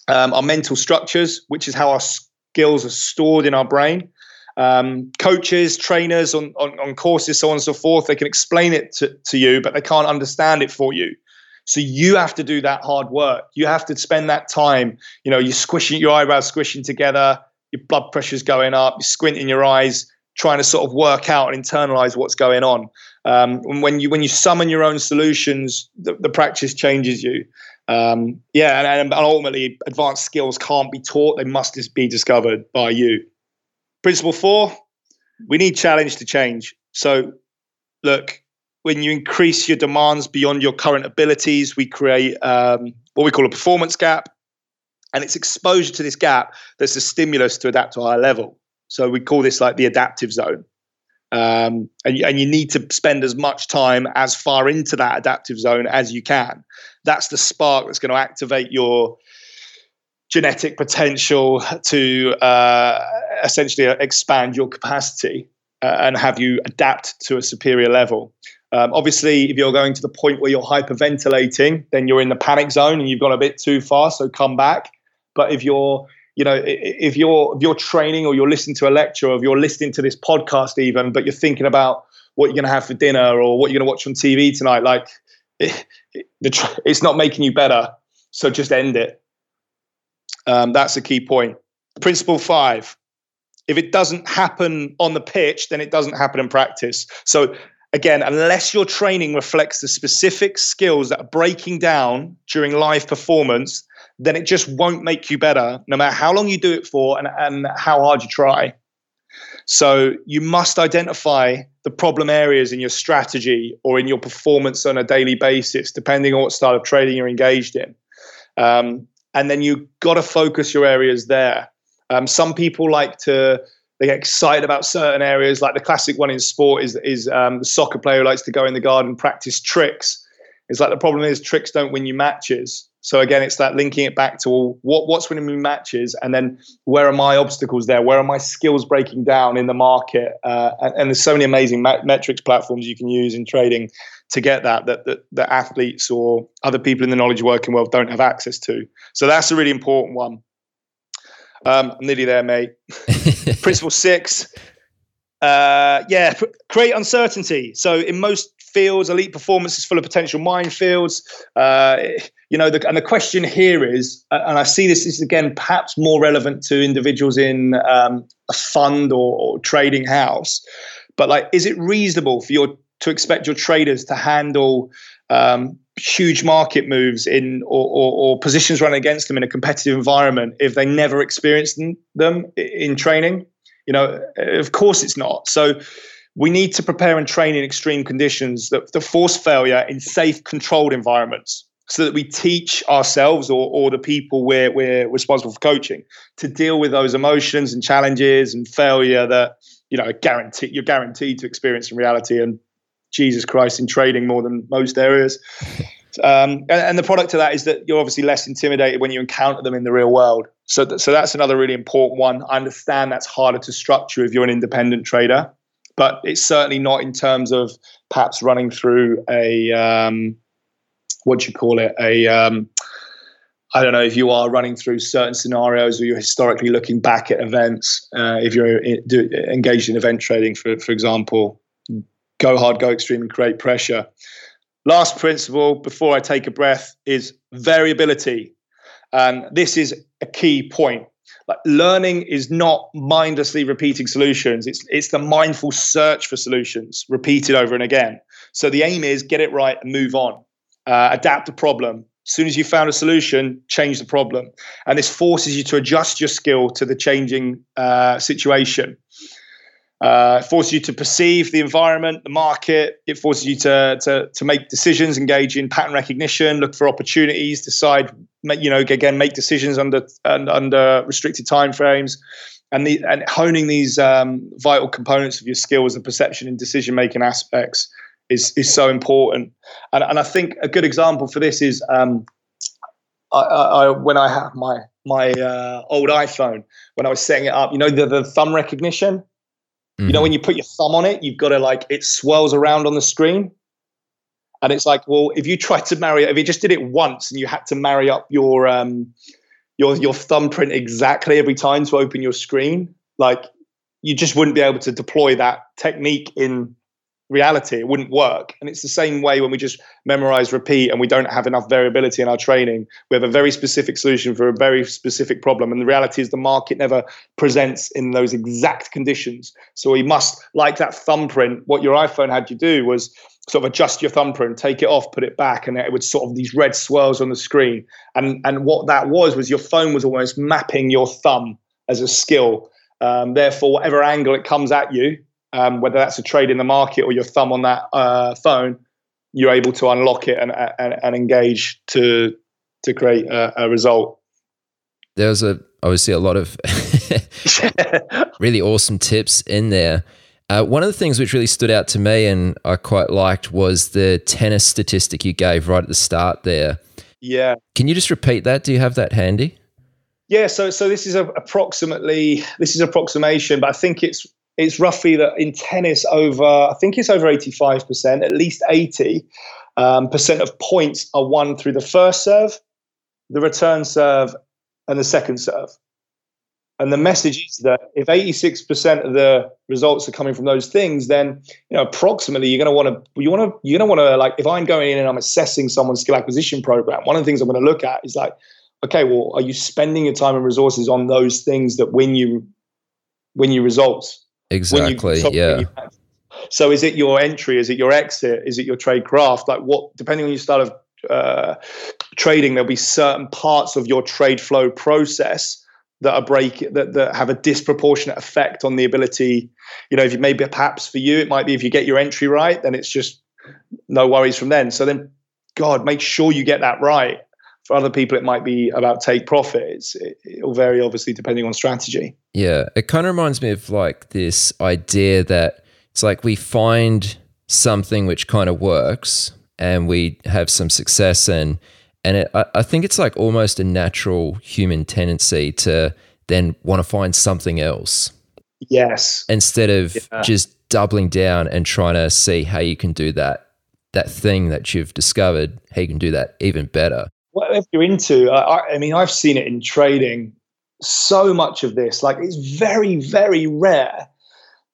Um, our mental structures, which is how our skills are stored in our brain. Um, coaches, trainers on, on, on courses, so on and so forth, they can explain it to, to you, but they can't understand it for you. So you have to do that hard work. You have to spend that time. You know, you're squishing your eyebrows, squishing together. your blood pressure's going up, you're squinting your eyes, trying to sort of work out and internalize what's going on. Um, when you when you summon your own solutions, the, the practice changes you. Um, yeah, and, and ultimately, advanced skills can't be taught; they must just be discovered by you. Principle four: we need challenge to change. So, look, when you increase your demands beyond your current abilities, we create um, what we call a performance gap. And it's exposure to this gap that's a stimulus to adapt to a higher level. So we call this like the adaptive zone. Um, and, and you need to spend as much time as far into that adaptive zone as you can. That's the spark that's going to activate your genetic potential to uh, essentially expand your capacity uh, and have you adapt to a superior level. Um, obviously, if you're going to the point where you're hyperventilating, then you're in the panic zone and you've gone a bit too far. So come back. But if you're you know if you're if you're training or you're listening to a lecture or if you're listening to this podcast even but you're thinking about what you're going to have for dinner or what you're going to watch on tv tonight like it, it, it's not making you better so just end it um, that's a key point principle five if it doesn't happen on the pitch then it doesn't happen in practice so again unless your training reflects the specific skills that are breaking down during live performance then it just won't make you better, no matter how long you do it for and, and how hard you try. So you must identify the problem areas in your strategy or in your performance on a daily basis, depending on what style of trading you're engaged in. Um, and then you've got to focus your areas there. Um, some people like to they get excited about certain areas, like the classic one in sport is is um, the soccer player who likes to go in the garden and practice tricks. It's like the problem is tricks don't win you matches. So again, it's that linking it back to well, what what's winning me matches, and then where are my obstacles there? Where are my skills breaking down in the market? Uh, and, and, there's so many amazing metrics platforms you can use in trading to get that, that that that athletes or other people in the knowledge working world don't have access to. So that's a really important one. Um, I'm nearly there, mate. Principle six. Uh, yeah, create uncertainty. So in most fields, elite performance is full of potential minefields. Uh, you know, the, and the question here is, and I see this is again perhaps more relevant to individuals in um, a fund or, or, trading house, but like, is it reasonable for your to expect your traders to handle um, huge market moves in or, or, or, positions running against them in a competitive environment if they never experienced them in training? You know, of course it's not. So we need to prepare and train in extreme conditions that, that force failure in safe, controlled environments so that we teach ourselves or, or the people we're, we're responsible for coaching to deal with those emotions and challenges and failure that you know guarantee you're guaranteed to experience in reality and jesus christ in trading more than most areas um, and, and, the product of that is that you're obviously less intimidated when you encounter them in the real world so, th- so that's another really important one i understand that's harder to structure if you're an independent trader but it's certainly not in terms of perhaps running through a um, what do you call it? A um, I don't know if you are running through certain scenarios or you're historically looking back at events. Uh, if you're do, engaged in event trading, for for example, go hard, go extreme, and create pressure. Last principle before I take a breath is variability, and this is a key point. Like learning is not mindlessly repeating solutions. It's it's the mindful search for solutions, repeated over and again. So the aim is get it right and move on uh, adapt the problem. As soon as you found a solution, change the problem. And this forces you to adjust your skill to the changing uh, situation. Uh, it forces you to perceive the environment, the market. It forces you to, to, to make decisions, engage in pattern recognition, look for opportunities, decide, you know, again, make decisions under under restricted timeframes, and the and honing these um, vital components of your skills and perception and decision making aspects is is so important. And and I think a good example for this is um, I, I, when I had my my uh, old iPhone when I was setting it up. You know the the thumb recognition. Mm-hmm. You know mm-hmm. when you put your thumb on it, you've got to like it swirls around on the screen. And it's like, well, if you tried to marry, if you just did it once and you had to marry up your um, your your thumbprint exactly every time to open your screen, like you just wouldn't be able to deploy that technique in reality. It wouldn't work. And it's the same way when we just memorize, repeat, and we don't have enough variability in our training. We have a very specific solution for a very specific problem. And the reality is the market never presents in those exact conditions. So we must, like that thumbprint, what your iPhone had you do was sort of adjust your thumbprint, take it off, put it back, and it would sort of these red swirls on the screen. And and what that was was your phone was almost mapping your thumb as a skill. Um, therefore, whatever angle it comes at you, um, whether that's a trade in the market or your thumb on that uh, phone, you're able to unlock it and, and, and engage to to create a, a result. There's a obviously a lot of really awesome tips in there. Uh, one of the things which really stood out to me and I quite liked was the tennis statistic you gave right at the start there. Yeah. Can you just repeat that? Do you have that handy? Yeah, so so this is a, approximately this is approximation, but I think it's it's roughly that in tennis over I think it's over 85%, at least 80 um, percent of points are won through the first serve, the return serve, and the second serve. And the message is that if 86% of the results are coming from those things, then you know approximately you're going to want to you want to you're going to want to like if I'm going in and I'm assessing someone's skill acquisition program, one of the things I'm going to look at is like, okay, well, are you spending your time and resources on those things that win you win you results? Exactly. You, yeah. So is it your entry? Is it your exit? Is it your trade craft? Like what? Depending on your style of uh, trading, there'll be certain parts of your trade flow process that are break that, that have a disproportionate effect on the ability. You know, if you maybe perhaps for you, it might be if you get your entry right, then it's just no worries from then. So then, God, make sure you get that right. For other people, it might be about take profits. It, it'll vary, obviously, depending on strategy. Yeah, it kind of reminds me of like this idea that it's like we find something which kind of works and we have some success and and it, I, I think it's like almost a natural human tendency to then want to find something else. Yes. Instead of yeah. just doubling down and trying to see how you can do that that thing that you've discovered, how you can do that even better whatever you're into, I, I mean, I've seen it in trading. So much of this, like it's very, very rare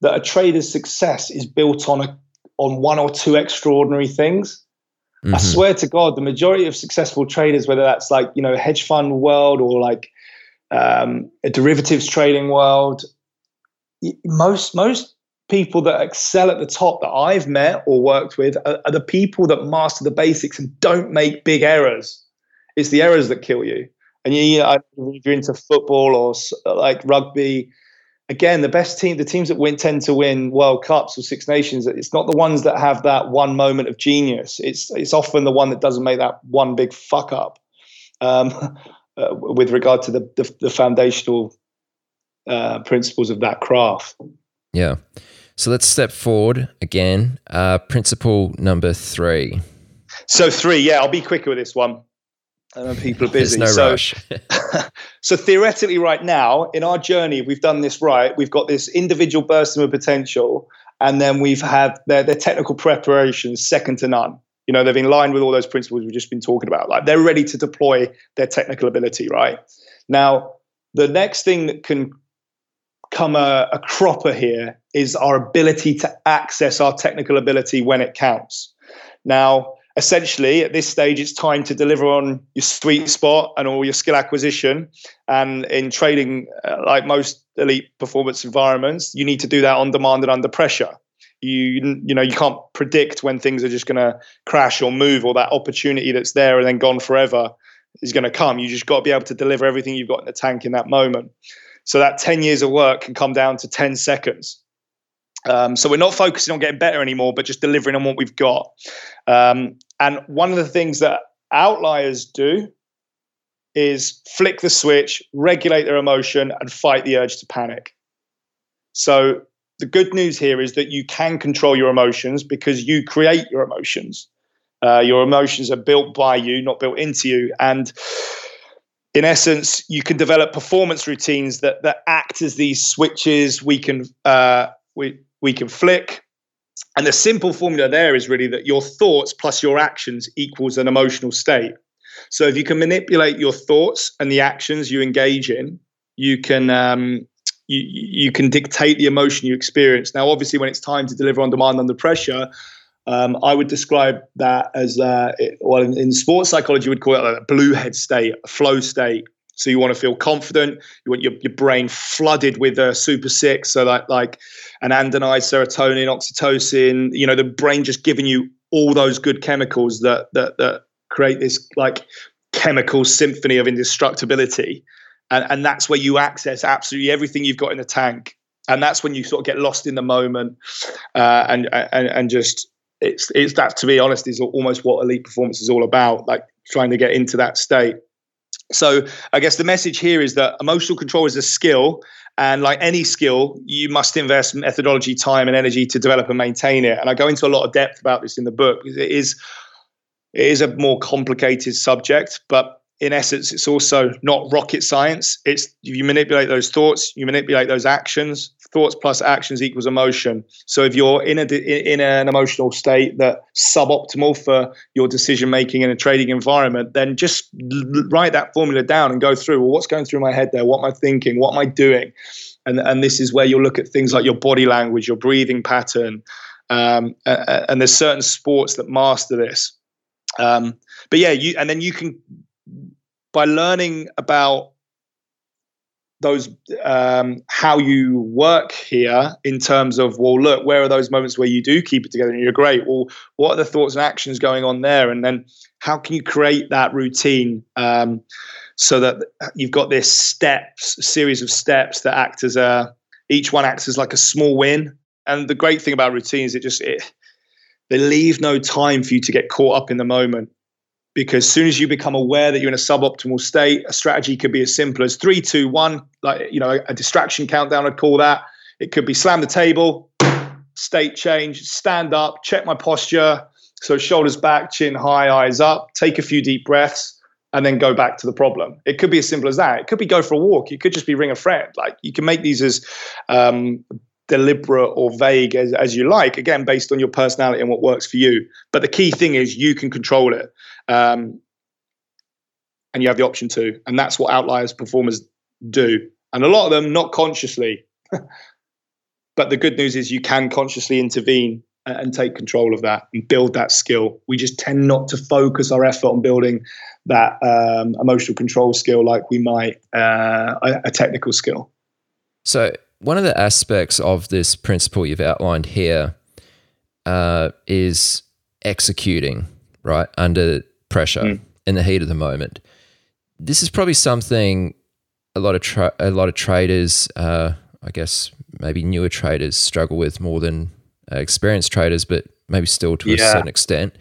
that a trader's success is built on a on one or two extraordinary things. Mm-hmm. I swear to God, the majority of successful traders, whether that's like you know hedge fund world or like um, a derivatives trading world, most most people that excel at the top that I've met or worked with are, are the people that master the basics and don't make big errors. It's the errors that kill you. And you, you know, if you're into football or like rugby, again, the best team, the teams that win tend to win World Cups or Six Nations. It's not the ones that have that one moment of genius. It's it's often the one that doesn't make that one big fuck up. Um, uh, with regard to the the, the foundational uh, principles of that craft. Yeah. So let's step forward again. Uh, principle number three. So three, yeah, I'll be quicker with this one. Know people are busy. There's no so, rush. so theoretically, right now in our journey, we've done this right. We've got this individual burst of potential, and then we've had their, their technical preparations second to none. You know, they've been lined with all those principles we've just been talking about. Like they're ready to deploy their technical ability. Right now, the next thing that can come a, a cropper here is our ability to access our technical ability when it counts. Now essentially at this stage it's time to deliver on your sweet spot and all your skill acquisition. And in trading uh, like most elite performance environments you need to do that on demand and under pressure. You you know you can't predict when things are just going to crash or move or that opportunity that's there and then gone forever is going to come. You just got to be able to deliver everything you've got in the tank in that moment. So that 10 years of work can come down to 10 seconds um, so we're not focusing on getting better anymore, but just delivering on what we've got. Um, and one of the things that outliers do is flick the switch, regulate their emotion, and fight the urge to panic. So the good news here is that you can control your emotions because you create your emotions. Uh, your emotions are built by you, not built into you. And in essence, you can develop performance routines that that act as these switches. We can uh, we we can flick. And the simple formula there is really that your thoughts plus your actions equals an emotional state. So if you can manipulate your thoughts and the actions you engage in, you can um, you you can dictate the emotion you experience. Now, obviously, when it's time to deliver on demand under pressure, um, I would describe that as uh, it, well in, in, sports psychology, would call it like a blue head state, a flow state. So you want to feel confident. You want your, your brain flooded with a uh, super six, so like like anandamide, serotonin, oxytocin. You know, the brain just giving you all those good chemicals that that that create this like chemical symphony of indestructibility. And, and that's where you access absolutely everything you've got in the tank. And that's when you sort of get lost in the moment uh, and, and and just it's it's that to be honest is almost what elite performance is all about like trying to get into that state so i guess the message here is that emotional control is a skill and like any skill you must invest methodology time and energy to develop and maintain it and i go into a lot of depth about this in the book because it is it is a more complicated subject, but in essence, it's also not rocket science. It's you manipulate those thoughts, you manipulate those actions. Thoughts plus actions equals emotion. So if you're in a in an emotional state that suboptimal for your decision making in a trading environment, then just write that formula down and go through. Well, what's going through my head there? What am I thinking? What am I doing? And and this is where you'll look at things like your body language, your breathing pattern. Um, and there's certain sports that master this. Um, but yeah, you and then you can by learning about those um, how you work here in terms of well look where are those moments where you do keep it together and you're great? Well what are the thoughts and actions going on there? And then how can you create that routine um, so that you've got this steps series of steps that act as a each one acts as like a small win. And the great thing about routines it just it they leave no time for you to get caught up in the moment. Because as soon as you become aware that you're in a suboptimal state, a strategy could be as simple as three, two, one, like you know, a distraction countdown, I'd call that. It could be slam the table, state change, stand up, check my posture. So shoulders back, chin high, eyes up, take a few deep breaths, and then go back to the problem. It could be as simple as that. It could be go for a walk. It could just be ring a friend. Like you can make these as um, deliberate or vague as, as you like, again, based on your personality and what works for you. But the key thing is you can control it. Um, and you have the option to. And that's what outliers performers do. And a lot of them not consciously. but the good news is you can consciously intervene and take control of that and build that skill. We just tend not to focus our effort on building that um, emotional control skill like we might uh, a, a technical skill. So one of the aspects of this principle you've outlined here uh, is executing right under pressure mm. in the heat of the moment. This is probably something a lot of tra- a lot of traders, uh, I guess maybe newer traders, struggle with more than uh, experienced traders, but maybe still to yeah. a certain extent.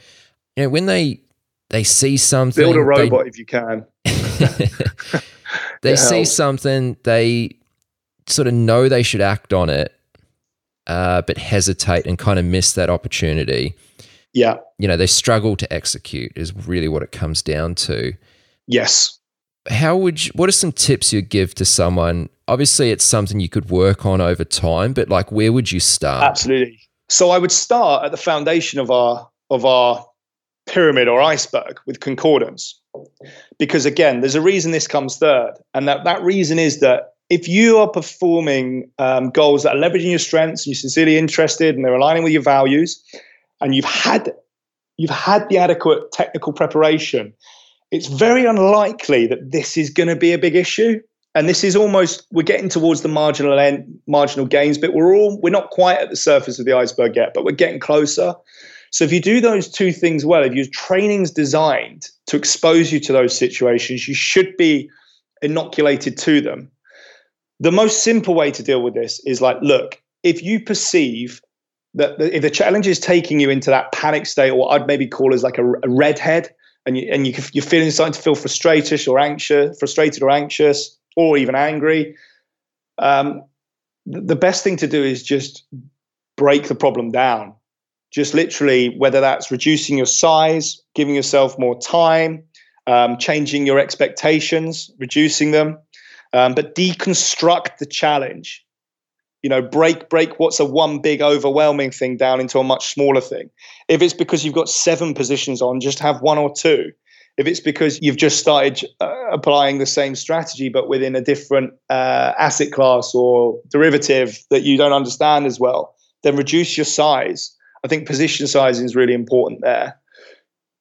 You know, when they they see something, build a robot they, if you can. they see something, they sort of know they should act on it, uh, but hesitate and kind of miss that opportunity. Yeah. You know, they struggle to execute, is really what it comes down to. Yes. How would you, what are some tips you'd give to someone? Obviously, it's something you could work on over time, but like, where would you start? Absolutely. So I would start at the foundation of our of our pyramid or iceberg with concordance, because again, there's a reason this comes third, and that that reason is that if you are performing um, goals that are leveraging your strengths and you're sincerely interested and they're aligning with your values and you've had you've had the adequate technical preparation it's very unlikely that this is going to be a big issue. And this is almost we're getting towards the marginal end marginal gains but we're all we're not quite at the surface of the iceberg yet but we're getting closer. So if you do those two things well if your training's designed to expose you to those situations you should be inoculated to them the most simple way to deal with this is like, look, if you perceive that if the challenge is taking you into that panic state, or I'd maybe call as like a, a redhead, and you, and you, you're feeling starting to feel frustrated or anxious, frustrated or anxious, or even angry, um, the best thing to do is just break the problem down. Just literally, whether that's reducing your size, giving yourself more time, um, changing your expectations, reducing them, um, but deconstruct the challenge you know break break what's a one big overwhelming thing down into a much smaller thing if it's because you've got seven positions on just have one or two if it's because you've just started uh, applying the same strategy but within a different uh, asset class or derivative that you don't understand as well, then reduce your size. I think position sizing is really important there.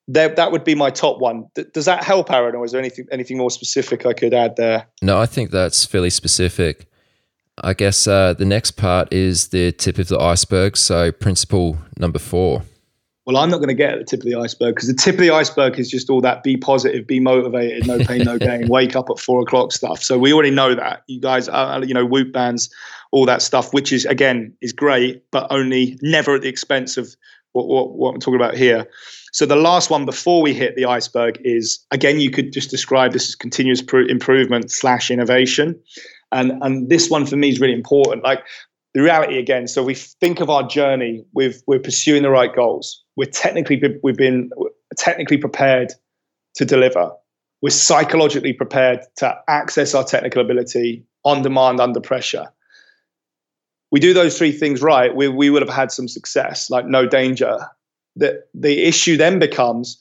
There that would be my top one. Does that help, Aaron, or is there anything anything more specific I could add there? No, I think that's fairly specific. I guess uh, the next part is the tip of the iceberg. So, principle number four well, I'm not going to get at the tip of the iceberg because the tip of the iceberg is just all that be positive, be motivated, no pain, no gain, wake up at four o'clock stuff. So we already know that. You guys, are, you know, whoop bands, all that stuff, which is again is great, but only never at the expense of what, what, what I'm talking about here. So the last one before we hit the iceberg is again, you could just describe this as continuous improvement slash innovation, and and this one for me is really important. Like the reality again. So we think of our journey. We've we're pursuing the right goals. We're technically we've been technically prepared to deliver. We're psychologically prepared to access our technical ability on demand under pressure. We do those three things right, we, we would have had some success, like no danger. The, the issue then becomes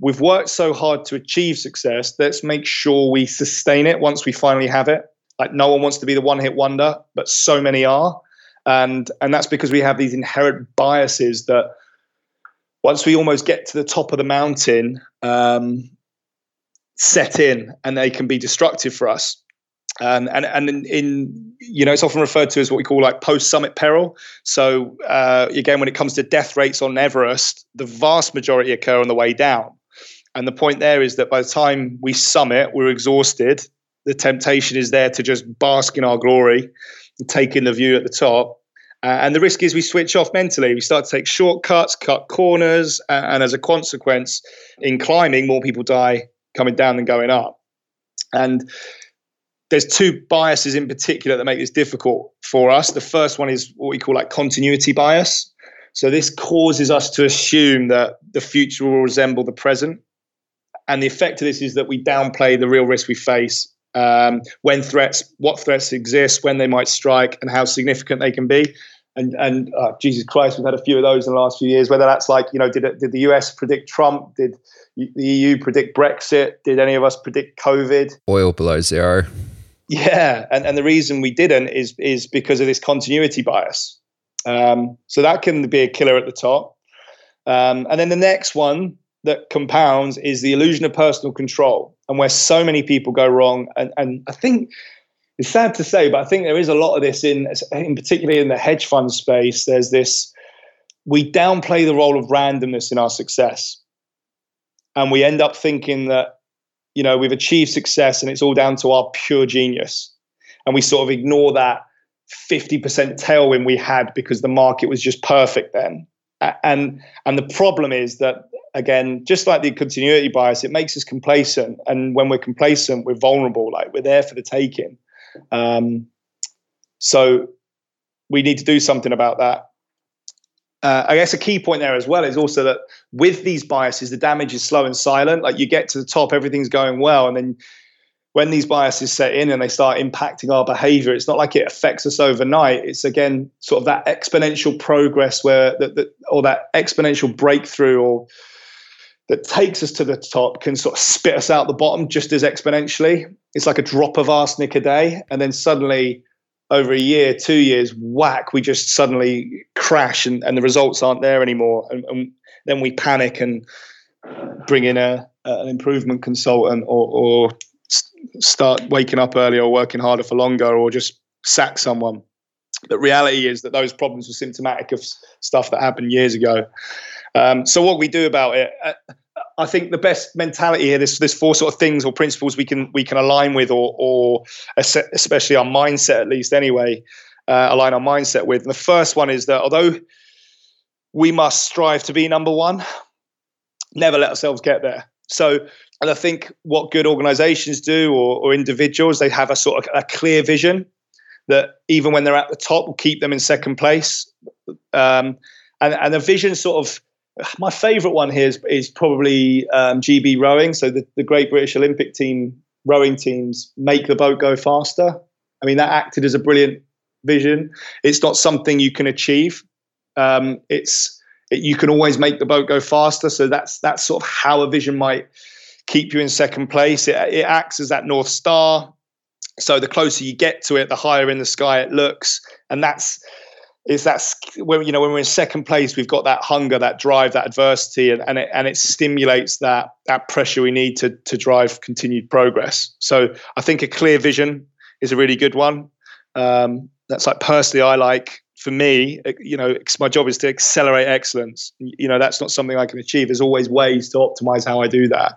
we've worked so hard to achieve success, let's make sure we sustain it once we finally have it. Like no one wants to be the one hit wonder, but so many are and and that's because we have these inherent biases that once we almost get to the top of the mountain um, set in and they can be destructive for us and and and in, in, you know it's often referred to as what we call like post summit peril so uh, again when it comes to death rates on everest the vast majority occur on the way down and the point there is that by the time we summit we're exhausted the temptation is there to just bask in our glory taking the view at the top. Uh, and the risk is we switch off mentally. We start to take shortcuts, cut corners, uh, and as a consequence, in climbing, more people die coming down than going up. And there's two biases in particular that make this difficult for us. The first one is what we call like continuity bias. So this causes us to assume that the future will resemble the present. And the effect of this is that we downplay the real risk we face um, when threats, what threats exist, when they might strike, and how significant they can be. And and uh, Jesus Christ, we've had a few of those in the last few years. Whether that's like you know, did did the US predict Trump? Did the EU predict Brexit? Did any of us predict COVID? Oil below zero. Yeah, and and the reason we didn't is is because of this continuity bias. Um, so that can be a killer at the top. Um, and then the next one that compounds is the illusion of personal control and where so many people go wrong. And, and I think it's sad to say, but I think there is a lot of this in, in particularly in the hedge fund space. There's this, we downplay the role of randomness in our success. And we end up thinking that, you know, we've achieved success and it's all down to our pure genius. And we sort of ignore that 50% tailwind we had because the market was just perfect then. And and the problem is that again, just like the continuity bias, it makes us complacent. And when we're complacent, we're vulnerable. Like we're there for the taking. Um, so we need to do something about that. Uh, I guess a key point there as well is also that with these biases, the damage is slow and silent. Like you get to the top, everything's going well, and then when these biases set in and they start impacting our behavior, it's not like it affects us overnight. It's again sort of that exponential progress where that, or that exponential breakthrough or that takes us to the top can sort of spit us out the bottom just as exponentially. It's like a drop of arsenic a day. And then suddenly, over a year, two years, whack, we just suddenly crash and, and the results aren't there anymore. And, and then we panic and bring in a, an improvement consultant or, or start waking up earlier or working harder for longer or just sack someone. The reality is that those problems were symptomatic of stuff that happened years ago. Um, so what we do about it, uh, I think the best mentality here, there's, there's four sort of things or principles we can we can align with, or, or especially our mindset at least anyway, uh, align our mindset with. And the first one is that although we must strive to be number one, never let ourselves get there. So, and I think what good organizations do or, or individuals, they have a sort of a clear vision that even when they're at the top, will keep them in second place. Um, and, and the vision sort of my favourite one here is, is probably um, GB rowing. So the, the Great British Olympic team rowing teams make the boat go faster. I mean, that acted as a brilliant vision. It's not something you can achieve. Um, it's it, you can always make the boat go faster. So that's that's sort of how a vision might keep you in second place. It, it acts as that north star. So the closer you get to it, the higher in the sky it looks, and that's is that when you know when we're in second place, we've got that hunger, that drive, that adversity, and, and it and it stimulates that that pressure we need to to drive continued progress. So I think a clear vision is a really good one. Um, that's like personally, I like for me, you know, my job is to accelerate excellence. You know, that's not something I can achieve. There's always ways to optimize how I do that.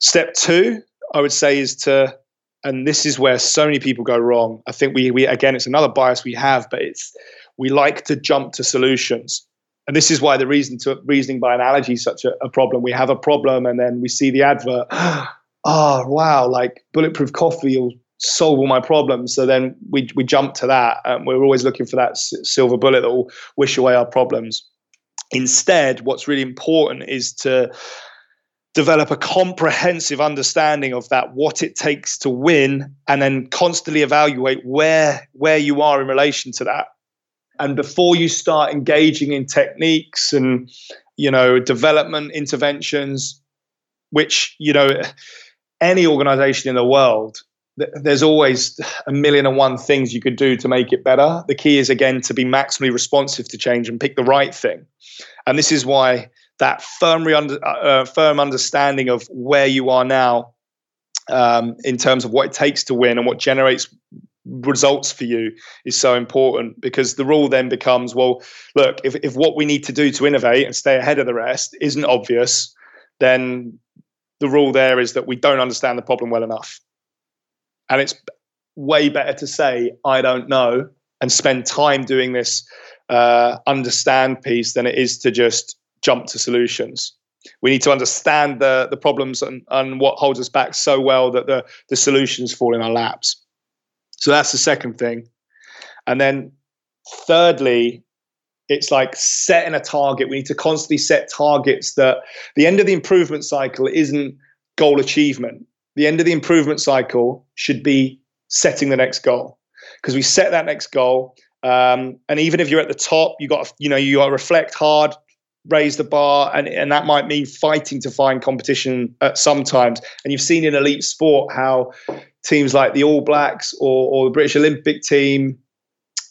Step two, I would say, is to, and this is where so many people go wrong. I think we, we again, it's another bias we have, but it's we like to jump to solutions. And this is why the reason to reasoning by analogy is such a, a problem. We have a problem, and then we see the advert. oh wow, like bulletproof coffee will solve all my problems. So then we we jump to that. and we're always looking for that s- silver bullet that will wish away our problems. Instead, what's really important is to develop a comprehensive understanding of that what it takes to win and then constantly evaluate where where you are in relation to that and before you start engaging in techniques and you know development interventions which you know any organization in the world there's always a million and one things you could do to make it better. The key is again to be maximally responsive to change and pick the right thing. And this is why that firm, under, uh, firm understanding of where you are now um, in terms of what it takes to win and what generates results for you is so important because the rule then becomes well look if, if what we need to do to innovate and stay ahead of the rest isn't obvious then the rule there is that we don't understand the problem well enough and it's way better to say i don't know and spend time doing this uh, understand piece than it is to just jump to solutions. We need to understand the the problems and, and what holds us back so well that the the solutions fall in our laps. So that's the second thing. And then thirdly, it's like setting a target. We need to constantly set targets that the end of the improvement cycle isn't goal achievement. The end of the improvement cycle should be setting the next goal. Because we set that next goal, um, and even if you're at the top, you got you know you got to reflect hard, raise the bar, and and that might mean fighting to find competition at sometimes. And you've seen in elite sport how teams like the All Blacks or, or the British Olympic team,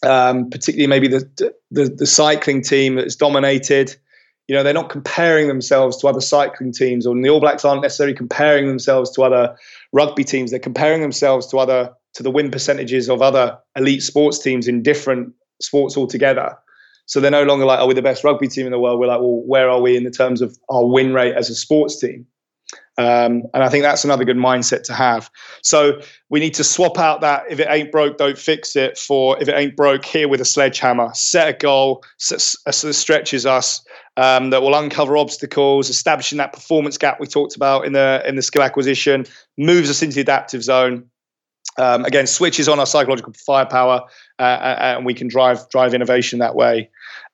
um, particularly maybe the, the the cycling team that's dominated. You know, they're not comparing themselves to other cycling teams, or the All Blacks aren't necessarily comparing themselves to other rugby teams. They're comparing themselves to other to the win percentages of other elite sports teams in different sports altogether. So they're no longer like, oh, we're the best rugby team in the world. We're like, well, where are we in the terms of our win rate as a sports team? Um, and I think that's another good mindset to have. So we need to swap out that if it ain't broke, don't fix it for if it ain't broke, here with a sledgehammer. Set a goal that stretches us, um, that will uncover obstacles, establishing that performance gap we talked about in the in the skill acquisition, moves us into the adaptive zone, um, again switches on our psychological firepower uh, uh, and we can drive drive innovation that way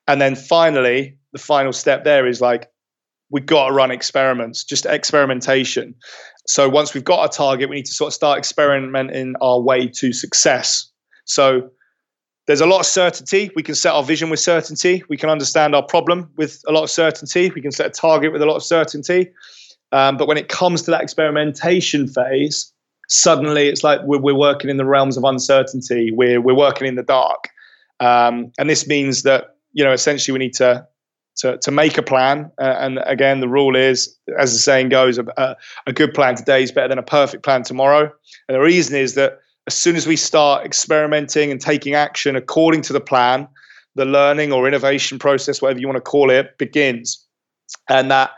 and then finally the final step there is like we've got to run experiments just experimentation. So once we've got a target we need to sort of start experimenting our way to success. So there's a lot of certainty. We can set our vision with certainty. We can understand our problem with a lot of certainty. We can set a target with a lot of certainty. Um, but when it comes to that experimentation phase suddenly it's like we're, we're working in the realms of uncertainty. We're we're working in the dark, um, and this means that you know essentially we need to to, to make a plan. Uh, and again, the rule is, as the saying goes, a, a good plan today is better than a perfect plan tomorrow. And the reason is that as soon as we start experimenting and taking action according to the plan, the learning or innovation process, whatever you want to call it, begins. And that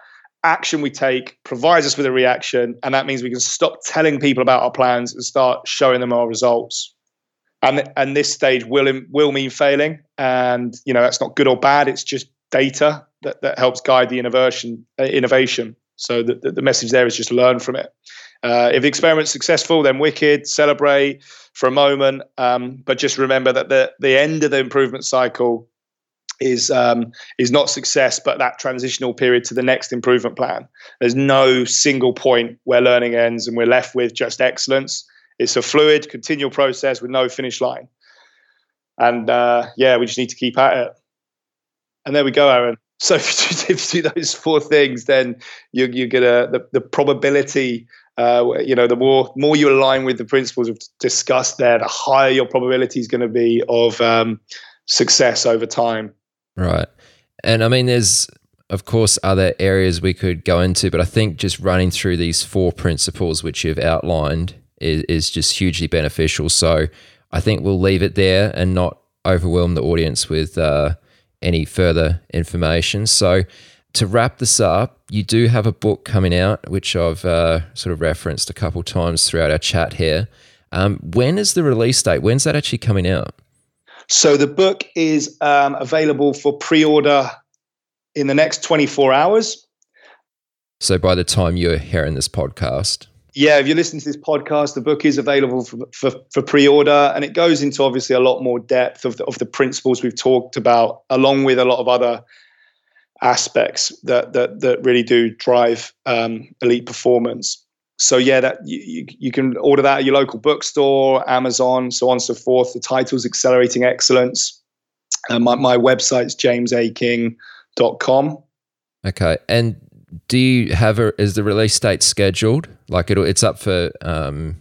action we take provides us with a reaction, and that means we can stop telling people about our plans and start showing them our results. And and this stage will will mean failing, and you know that's not good or bad. It's just data that, that helps guide the innovation. Uh, innovation. So the, the message there is just learn from it. Uh, if the experiment's successful, then wicked, celebrate for a moment. Um, but just remember that the the end of the improvement cycle is um, is not success, but that transitional period to the next improvement plan. There's no single point where learning ends and we're left with just excellence. It's a fluid, continual process with no finish line. And uh, yeah, we just need to keep at it. And there we go, Aaron. So if you, you do those four things, then you, you're gonna the, the probability. Uh, you know, the more more you align with the principles we've discussed there, the higher your probability is going to be of um, success over time. Right, and I mean, there's of course other areas we could go into, but I think just running through these four principles which you've outlined is, is just hugely beneficial. So I think we'll leave it there and not overwhelm the audience with uh, any further information. So, to wrap this up, you do have a book coming out, which I've uh, sort of referenced a couple times throughout our chat here. Um, when is the release date? When's that actually coming out? So, the book is um, available for pre order in the next 24 hours. So, by the time you're hearing this podcast, yeah, if you're listening to this podcast, the book is available for, for, for, pre-order, and it goes into obviously a lot more depth of the, of the principles we've talked about, along with a lot of other aspects that that that really do drive um, elite performance. So yeah, that you, you can order that at your local bookstore, Amazon, so on and so forth. The title's Accelerating Excellence. Uh, my my website's jamesaking.com. Okay, and do you have a is the release date scheduled? Like it it's up for um,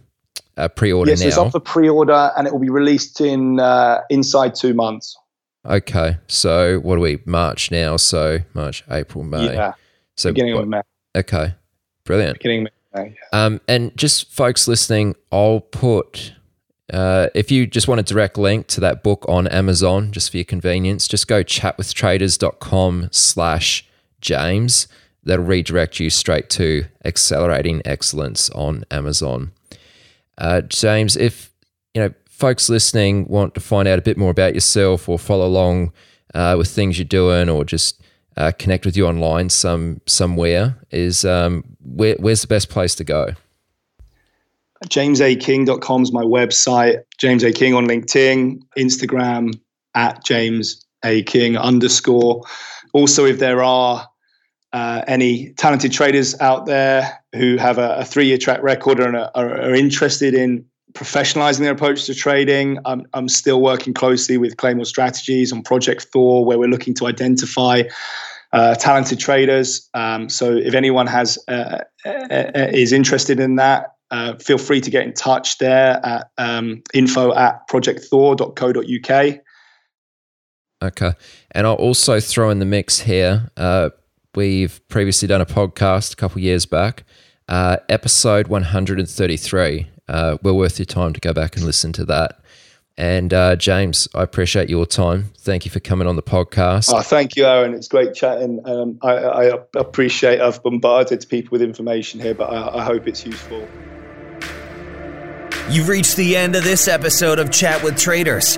a pre-order yes, now. it's up for pre-order and it will be released in uh, inside two months. Okay, so what are we? March now, so March, April, May. Yeah. So beginning of May. Okay, brilliant. Beginning of May. Yeah. Um, and just folks listening, I'll put. Uh, if you just want a direct link to that book on Amazon, just for your convenience, just go chatwithtraders.com slash James that'll redirect you straight to Accelerating Excellence on Amazon. Uh, James, if you know folks listening want to find out a bit more about yourself or follow along uh, with things you're doing, or just uh, connect with you online some somewhere, is um, where, where's the best place to go? JamesAKing.com is my website. James A King on LinkedIn, Instagram at James A King underscore. Also, if there are uh, any talented traders out there who have a, a three-year track record and are, are, interested in professionalizing their approach to trading. I'm, I'm still working closely with Claymore Strategies on Project Thor, where we're looking to identify uh, talented traders. Um, so if anyone has uh, uh, uh is interested in that, uh, feel free to get in touch there at um, info at projectthor.co.uk. Okay. And I'll also throw in the mix here uh, We've previously done a podcast a couple years back, uh, episode 133. Uh, well worth your time to go back and listen to that. And uh, James, I appreciate your time. Thank you for coming on the podcast. Oh, thank you, Aaron. It's great chatting. Um, I, I, appreciate I've bombarded people with information here, but I, I hope it's useful. You've reached the end of this episode of Chat with Traders.